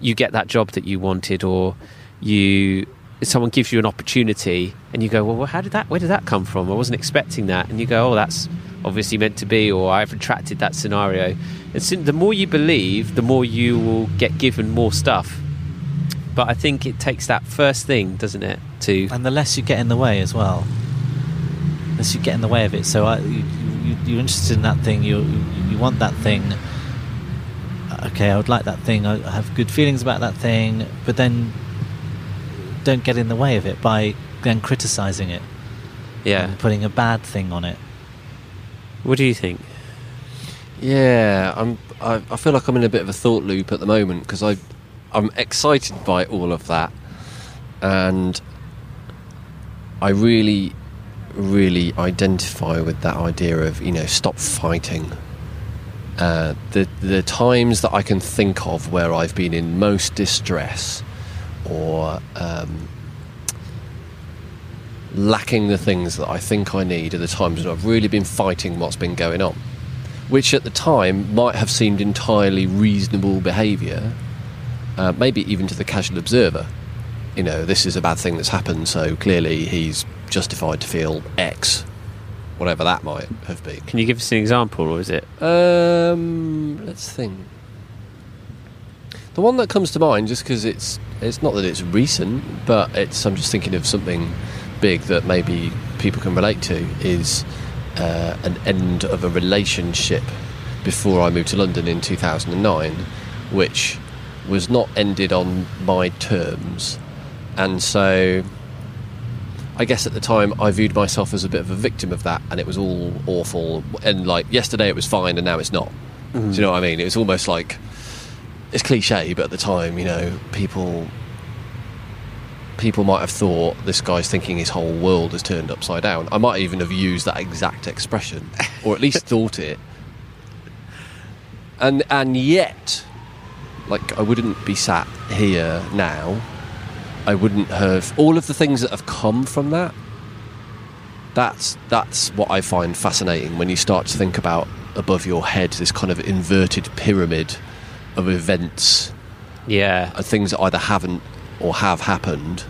you get that job that you wanted, or you someone gives you an opportunity and you go, well, how did that? Where did that come from? I wasn't expecting that, and you go, oh, that's obviously meant to be, or I've attracted that scenario. And so the more you believe, the more you will get given more stuff. But I think it takes that first thing, doesn't it, to
and the less you get in the way as well. The less you get in the way of it. So I, you, you, you're interested in that thing. You, you you want that thing. Okay, I would like that thing. I have good feelings about that thing, but then don't get in the way of it by then criticizing it
yeah.
and putting a bad thing on it.
What do you think?
Yeah, I'm. I, I feel like I'm in a bit of a thought loop at the moment because I, I'm excited by all of that, and I really, really identify with that idea of you know stop fighting. Uh, the the times that I can think of where I've been in most distress, or um, lacking the things that I think I need, are the times when I've really been fighting what's been going on which at the time might have seemed entirely reasonable behaviour, uh, maybe even to the casual observer. You know, this is a bad thing that's happened, so clearly he's justified to feel X, whatever that might have been.
Can you give us an example, or is it?
Um, let's think. The one that comes to mind, just because it's it's not that it's recent, but it's I'm just thinking of something big that maybe people can relate to is uh, an end of a relationship before I moved to London in 2009, which was not ended on my terms. And so I guess at the time I viewed myself as a bit of a victim of that, and it was all awful. And like yesterday it was fine, and now it's not. Do you mm-hmm. know what I mean? It was almost like it's cliche, but at the time, you know, people people might have thought this guy's thinking his whole world has turned upside down. I might even have used that exact expression, or at least thought it. And and yet, like I wouldn't be sat here now. I wouldn't have all of the things that have come from that. That's that's what I find fascinating when you start to think about above your head this kind of inverted pyramid of events
Yeah.
and things that either haven't or have happened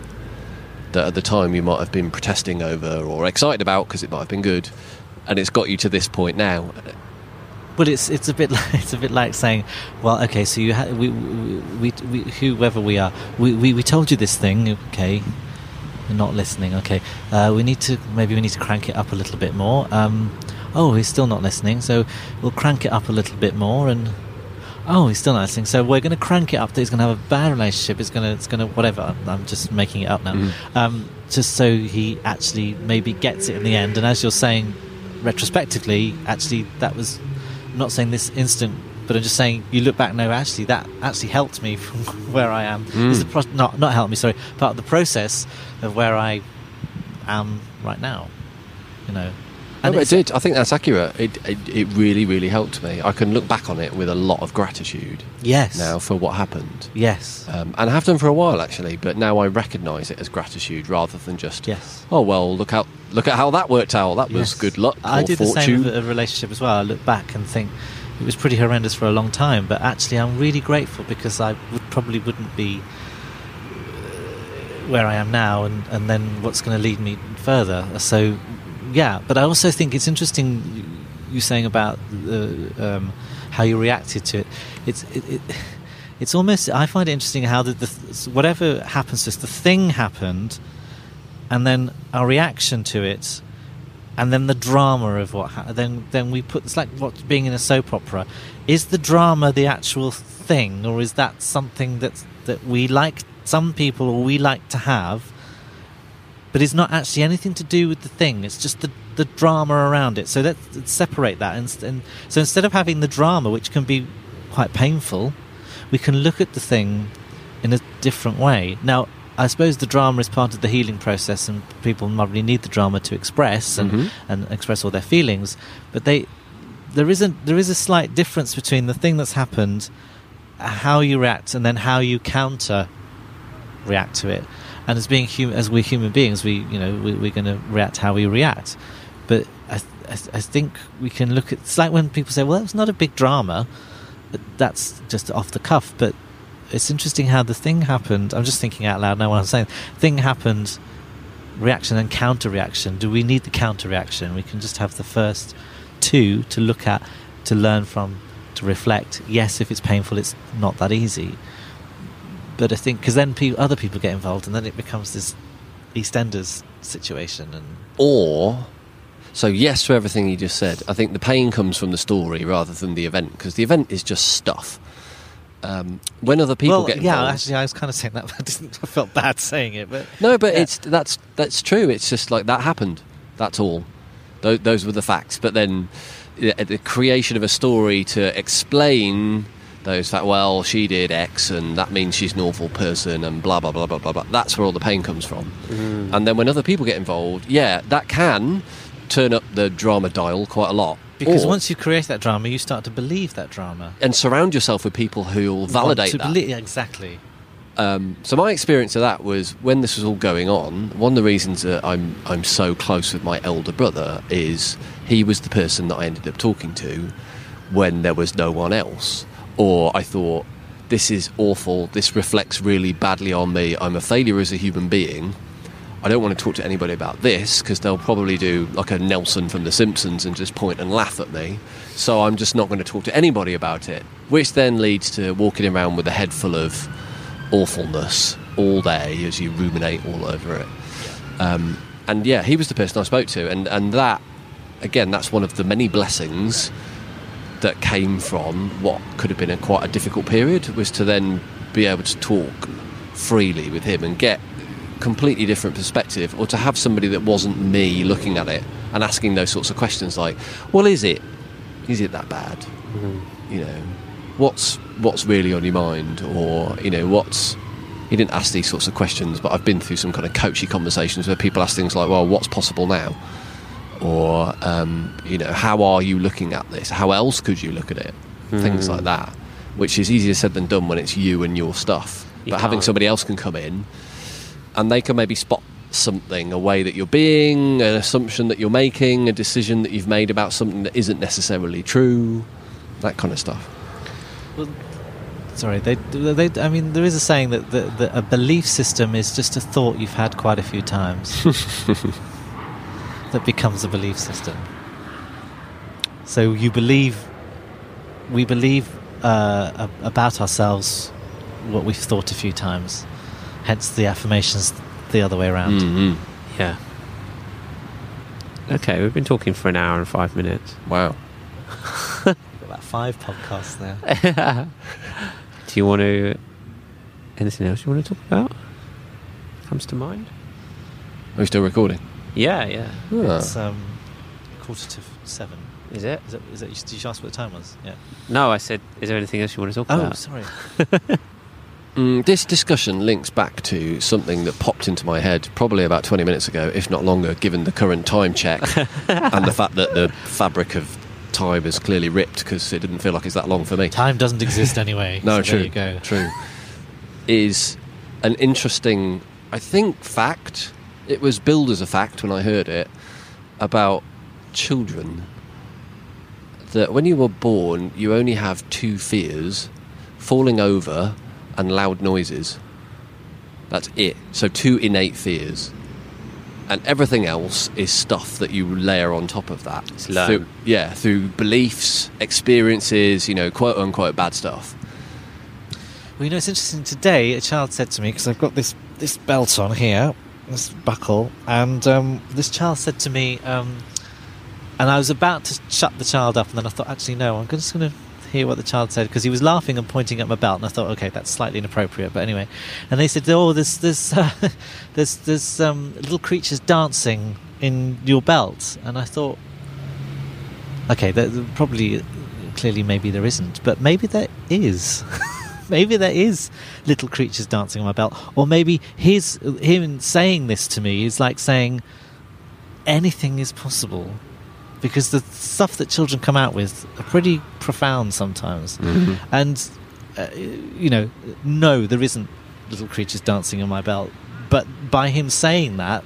that at the time you might have been protesting over or excited about because it might have been good and it's got you to this point now
Well, it's it's a bit like, it's a bit like saying, well, okay, so you ha- we, we, we, we whoever we are, we, we, we told you this thing, okay, you're not listening, okay, uh, we need to maybe we need to crank it up a little bit more. Um, oh, he's still not listening, so we'll crank it up a little bit more, and oh, he's still not listening, so we're going to crank it up. That he's going to have a bad relationship. It's going to it's going to whatever. I'm just making it up now,
Mm.
um, just so he actually maybe gets it in the end. And as you're saying, retrospectively, actually that was I'm not saying this instant, but I'm just saying you look back. No, actually, that actually helped me from where I am.
Mm.
Is the pro- not not helped me. Sorry, part of the process of where I am right now. You know,
No, but it did. I think that's accurate. It, it it really really helped me. I can look back on it with a lot of gratitude
Yes.
now for what happened,
Yes.
um, and I have done for a while actually. But now I recognise it as gratitude rather than just
Yes.
oh well look how look at how that worked out. That was
Yes.
good luck
I
or
did the
fortune.
same with a relationship as well. I look back and think it was pretty horrendous for a long time, but actually I'm really grateful because I would probably wouldn't be uh, where I am now, and, and then what's going to lead me further. So, yeah. But I also think it's interesting you- saying about uh, um, how you reacted to it. It's it, it, it's almost I find it interesting how the, the whatever happens us, the thing happened, and then our reaction to it and then the drama of what ha- then then we put it's like what being in a soap opera is the drama the actual thing or is that something that's that we like some people or we like to have but it's not actually anything to do with the thing it's just the the drama around it so let's, let's separate that and, and so instead of having the drama which can be quite painful we can look at the thing in a different way now I suppose the drama is part of the healing process, and people probably need the drama to express and,
Mhm.
and express all their feelings. But they, there is a there is a slight difference between the thing that's happened, how you react, and then how you counter react to it. And as being human, as we're human beings, we you know we, we're going to react how we react. But I, I, I think we can look at. It's like when people say, "Well, it's not a big drama." That's just off the cuff, but it's interesting how the thing happened. I'm just thinking out loud now what I'm saying. Thing happened, reaction and counter reaction. Do we need the counter reaction? We can just have the first two to look at, to learn from, to reflect. Yes, if it's painful, it's not that easy. But I think because then pe- other people get involved, and then it becomes this EastEnders situation. And
Or, so yes to everything you just said. I think the pain comes from the story rather than the event because the event is just stuff. Um, when other people
well,
get involved, yeah,
actually, I was kind of saying that. But I, didn't, I felt bad saying it, but
no, but
Yeah.
it's that's that's true. It's just like that happened. That's all. Those, those were the facts. But then the, the creation of a story to explain those facts. Well, she did X, and that means she's an awful person, and blah blah blah blah blah blah. That's where all the pain comes from. And then when other people get involved, yeah, that can turn up the drama dial quite a lot.
because
Or-
once you create that drama, you start to believe that drama.
and surround yourself with people who will validate that.
belie- yeah, exactly.
Um, so my experience of that was when this was all going on. One of the reasons that I'm I'm so close with my elder brother is he was the person that I ended up talking to when there was no one else, or I thought this is awful. This reflects really badly on me. I'm a failure as a human being. I don't want to talk to anybody about this because they'll probably do like a Nelson from The Simpsons and just point and laugh at me. So I'm just not going to talk to anybody about it, which then leads to walking around with a head full of awfulness all day as you ruminate all over it. Um, and yeah, he was the person I spoke to, and, and that, again, that's one of the many blessings that came from what could have been a quite a difficult period was to then be able to talk freely with him and get completely different perspective or to have somebody that wasn't me looking at it and asking those sorts of questions like well is it is it that bad? Mm. You know what's what's really on your mind? Or you know what's he didn't ask these sorts of questions but i've been through some kind of coachy conversations where people ask things like well what's possible now or um, you know how are you looking at this? How else could you look at it? Things like that which is easier said than done when it's you and your stuff.
You
but having
can't.
somebody else can come in and they can maybe spot something a way that you're being an assumption that you're making a decision that you've made about something that isn't necessarily true that kind of stuff.
Well, Sorry, they, they, I mean, there is a saying that, that, that a belief system is just a thought you've had quite a few times that becomes a belief system. So you believe, we believe uh, about ourselves what we've thought a few times. Hence the affirmations the other way around.
mm-hmm.
Yeah. Okay, we've been talking for an hour and five minutes.
wow
About five podcasts now.
Do you want to? Anything else you want to talk about? Comes to mind?
are we still recording
Yeah, yeah.
Ah.
It's um, quarter to seven.
Is it?
Is that, is that, did you ask what the time was? Yeah.
No, I said. Is there anything else you want to talk
Oh,
about?
sorry.
Mm, this discussion links back to something that popped into my head probably about 20 minutes ago, if not longer, given the current time check and the fact that the fabric of time is clearly ripped because it didn't feel like it's that long for me.
Time doesn't exist anyway.
No,
so
true.
There you go.
True. Is an interesting, I think, fact. It was billed as a fact when I heard it about children. That when you were born, you only have two fears falling over and loud noises. That's it. So, two innate fears. And everything else is stuff that you layer on top of that.
It's learned.
Through, yeah, through beliefs, experiences, you know, quote unquote bad stuff.
Well, you know, it's interesting. Today, a child said to me because I've got this this belt on here, this buckle, and um, this child said to me, um, and I was about to shut the child up, and then I thought, actually, no, I'm just going to hear what the child said because he was laughing and pointing at my belt, and I thought, okay, that's slightly inappropriate, but anyway. And they said, oh, there's there's uh, there's there's um, little creatures dancing in your belt, and I thought, okay, there, probably, clearly, maybe there isn't, but maybe there is. maybe there is little creatures dancing on my belt, or maybe his him saying this to me is like saying anything is possible, because the stuff that children come out with are pretty profound sometimes, and uh, you know, no, there isn't little creatures dancing on my belt, but by him saying that,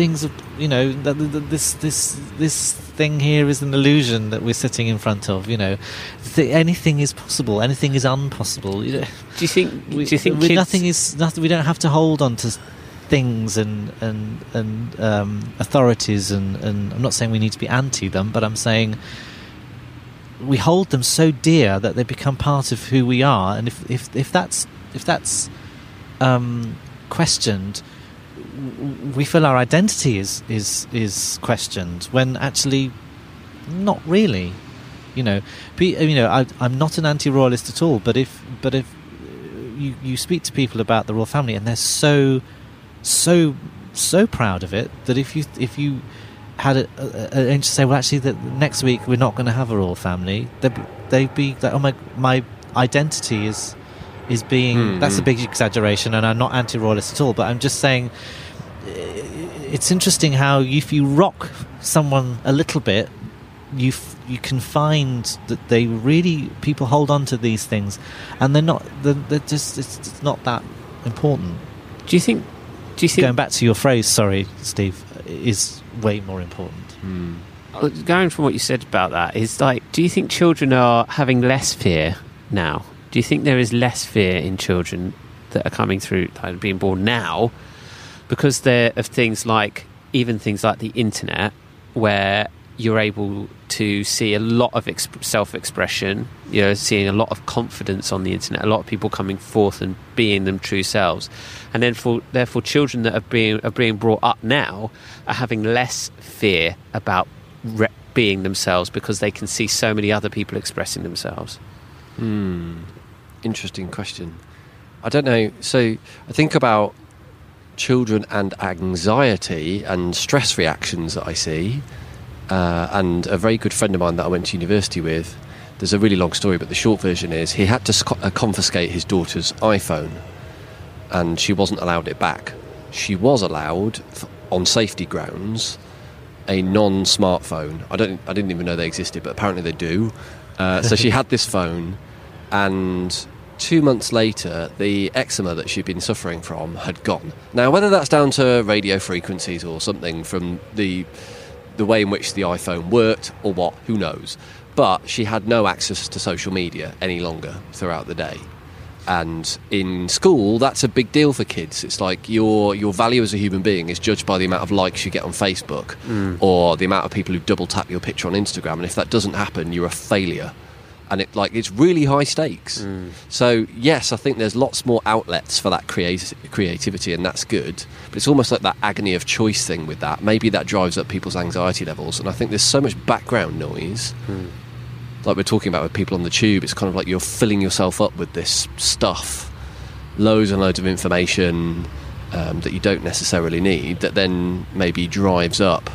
things are, you know, th- th- th- this this this thing here is an illusion that we're sitting in front of. You know, Th- anything is possible, anything is unpossible. You know,
Do you think?
we,
do you think
we-
kids,
nothing is nothing? We don't have to hold on to things and and and um, authorities and and I'm not saying we need to be anti them, but I'm saying we hold them so dear that they become part of who we are, and if if if that's if that's um, questioned, we feel our identity is is is questioned when actually not really. You know, you know, I, I'm not an anti-royalist at all. But if but if you you speak to people about the royal family and they're so so so proud of it that if you if you had a, a, a, say well actually that next week we're not going to have a royal family they'd be, they'd be like oh my my identity is is being
Hmm,
that's a
hmm.
big exaggeration and I'm not anti-royalist at all but I'm just saying it's interesting how if you rock someone a little bit you f- you can find that they really people hold on to these things and they're not they're, they're just it's, it's not that important
Do you think? Do you think?
going back to your phrase sorry steve is way more important.
Uh, going from what you said about that is like, do you think children are having less fear now? Do you think there is less fear in children that are coming through, like being born now, because of things like even things like the internet, where you're able to see a lot of exp- self-expression. You know, seeing a lot of confidence on the internet, a lot of people coming forth and being them true selves, and then for therefore children that are being are being brought up now are having less fear about re- being themselves because they can see so many other people expressing themselves?
Hmm. Interesting question. I don't know. So I think about children and anxiety and stress reactions that I see. Uh, and a very good friend of mine that I went to university with, there's a really long story, but the short version is he had to sc- uh, confiscate his daughter's iPhone and she wasn't allowed it back. She was allowed, on safety grounds, a non smartphone. I, don't, I didn't even know they existed, but apparently they do. Uh, so she had this phone, and two months later, the eczema that she'd been suffering from had gone. Now, whether that's down to radio frequencies or something from the the way in which the iPhone worked or what, who knows. But she had no access to social media any longer throughout the day. And in school, that's a big deal for kids. It's like your your value as a human being is judged by the amount of likes you get on Facebook hmm. or the amount of people who double tap your picture on Instagram. And if that doesn't happen, you're a failure. And it like it's really high stakes. So yes, I think there's lots more outlets for that creati- creativity, and that's good. But it's almost like that agony of choice thing with that. Maybe that drives up people's anxiety levels. And I think there's so much background noise like we're talking about with people on the tube, it's kind of like you're filling yourself up with this stuff, loads and loads of information um, that you don't necessarily need, that then maybe drives up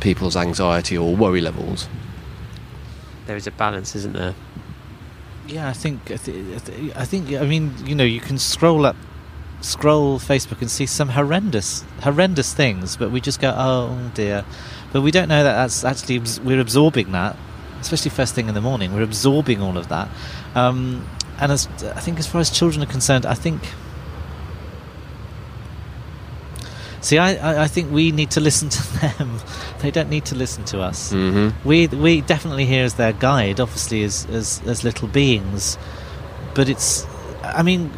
people's anxiety or worry levels.
There is a balance, isn't there?
Yeah, I think I, th- I th- I think I mean you know you can scroll up, scroll Facebook and see some horrendous horrendous things, but we just go oh dear, but we don't know that that's actually we're absorbing that, especially first thing in the morning. We're absorbing all of that, um, and as I think as far as children are concerned, I think. See, I, I, I think we need to listen to them. they don't need to listen to us
Mm-hmm.
we we definitely here as their guide, obviously as as as little beings, but it's I mean.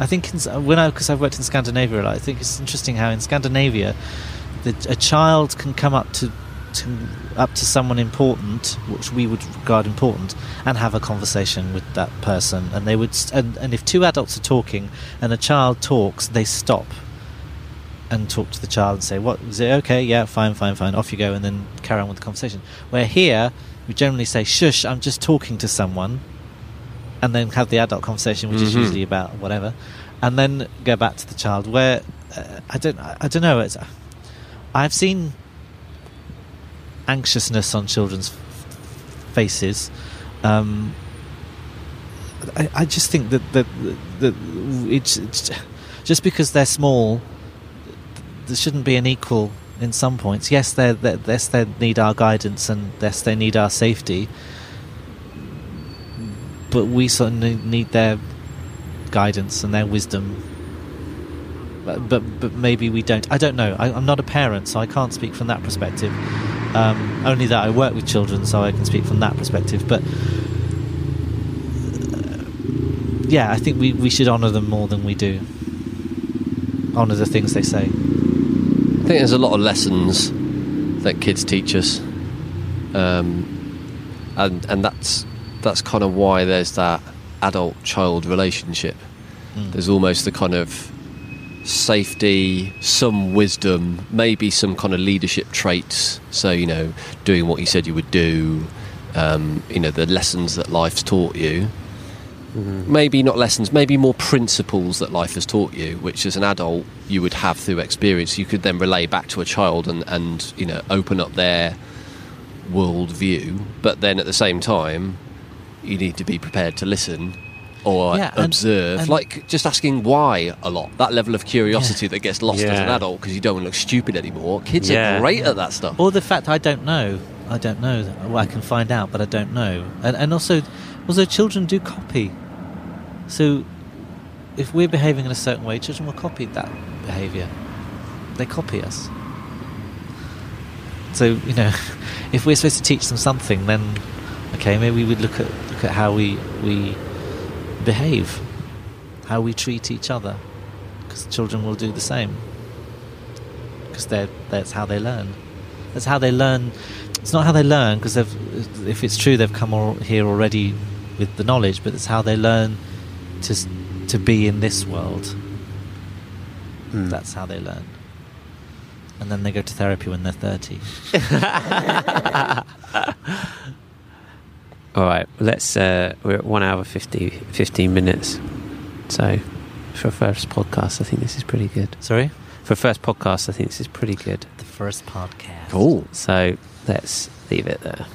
I think in, when I because I've worked in Scandinavia a lot, I think it's interesting how in Scandinavia, the, a child can come up to, to up to someone important, which we would regard important, and have a conversation with that person, and they would and, and if two adults are talking and a child talks, they stop and talk to the child and say, "What is it? Okay, yeah, fine, fine, fine. Off you go," and then carry on with the conversation. Where here, we generally say, "Shush, I'm just talking to someone," and then have the adult conversation, which is
Mhm.
usually about whatever, and then go back to the child. Where uh, I don't, I, I don't know. It's, I've seen anxiousness on children's faces. Um, I, I just think that that, that it's, it's just because they're small there shouldn't be an equal in some points. Yes, they yes they need our guidance and yes they need our safety, but we certainly need their guidance and their wisdom. But but, but maybe we don't. I don't know. I, I'm not a parent, so I can't speak from that perspective. Um, only that I work with children, so I can speak from that perspective. But uh, yeah, I think we, we should honour them more than we do. Honour the things they say.
I think there's a lot of lessons that kids teach us, um, and and that's that's kind of why there's that adult-child relationship.
Mm.
There's almost the kind of safety, some wisdom, maybe some kind of leadership traits. So you know, doing what you said you would do. Um, you know, the lessons that life's taught you. Maybe not lessons, maybe more principles that life has taught you, which as an adult you would have through experience. You could then relay back to a child and, and you know open up their world view. But then at the same time, you need to be prepared to listen or
uh, Yeah,
observe.
and-
like just asking why a lot. That level of curiosity that gets lost as an adult because you don't want to look stupid anymore. Kids
Yeah.
are great at that stuff.
Or the fact I don't know. I don't know. Well, I can find out, but I don't know. And and also, also children do copy. So, if we're behaving in a certain way, children will copy that behaviour. They copy us. So you know, if we're supposed to teach them something, then okay, maybe we would look at look at how we we behave, how we treat each other, because children will do the same. Because that's how they learn. That's how they learn. It's not how they learn because if it's true, they've come all here already with the knowledge. But it's how they learn to to be in this world.
Mm.
That's how they learn. and then they go to therapy when they're 30.
All right, let's. Uh, we're at one hour 50, 15 minutes. So, for a first podcast, I think this is pretty good.
Sorry?
For a first podcast, I think this is pretty good.
The first podcast.
Cool.
So, let's leave it there.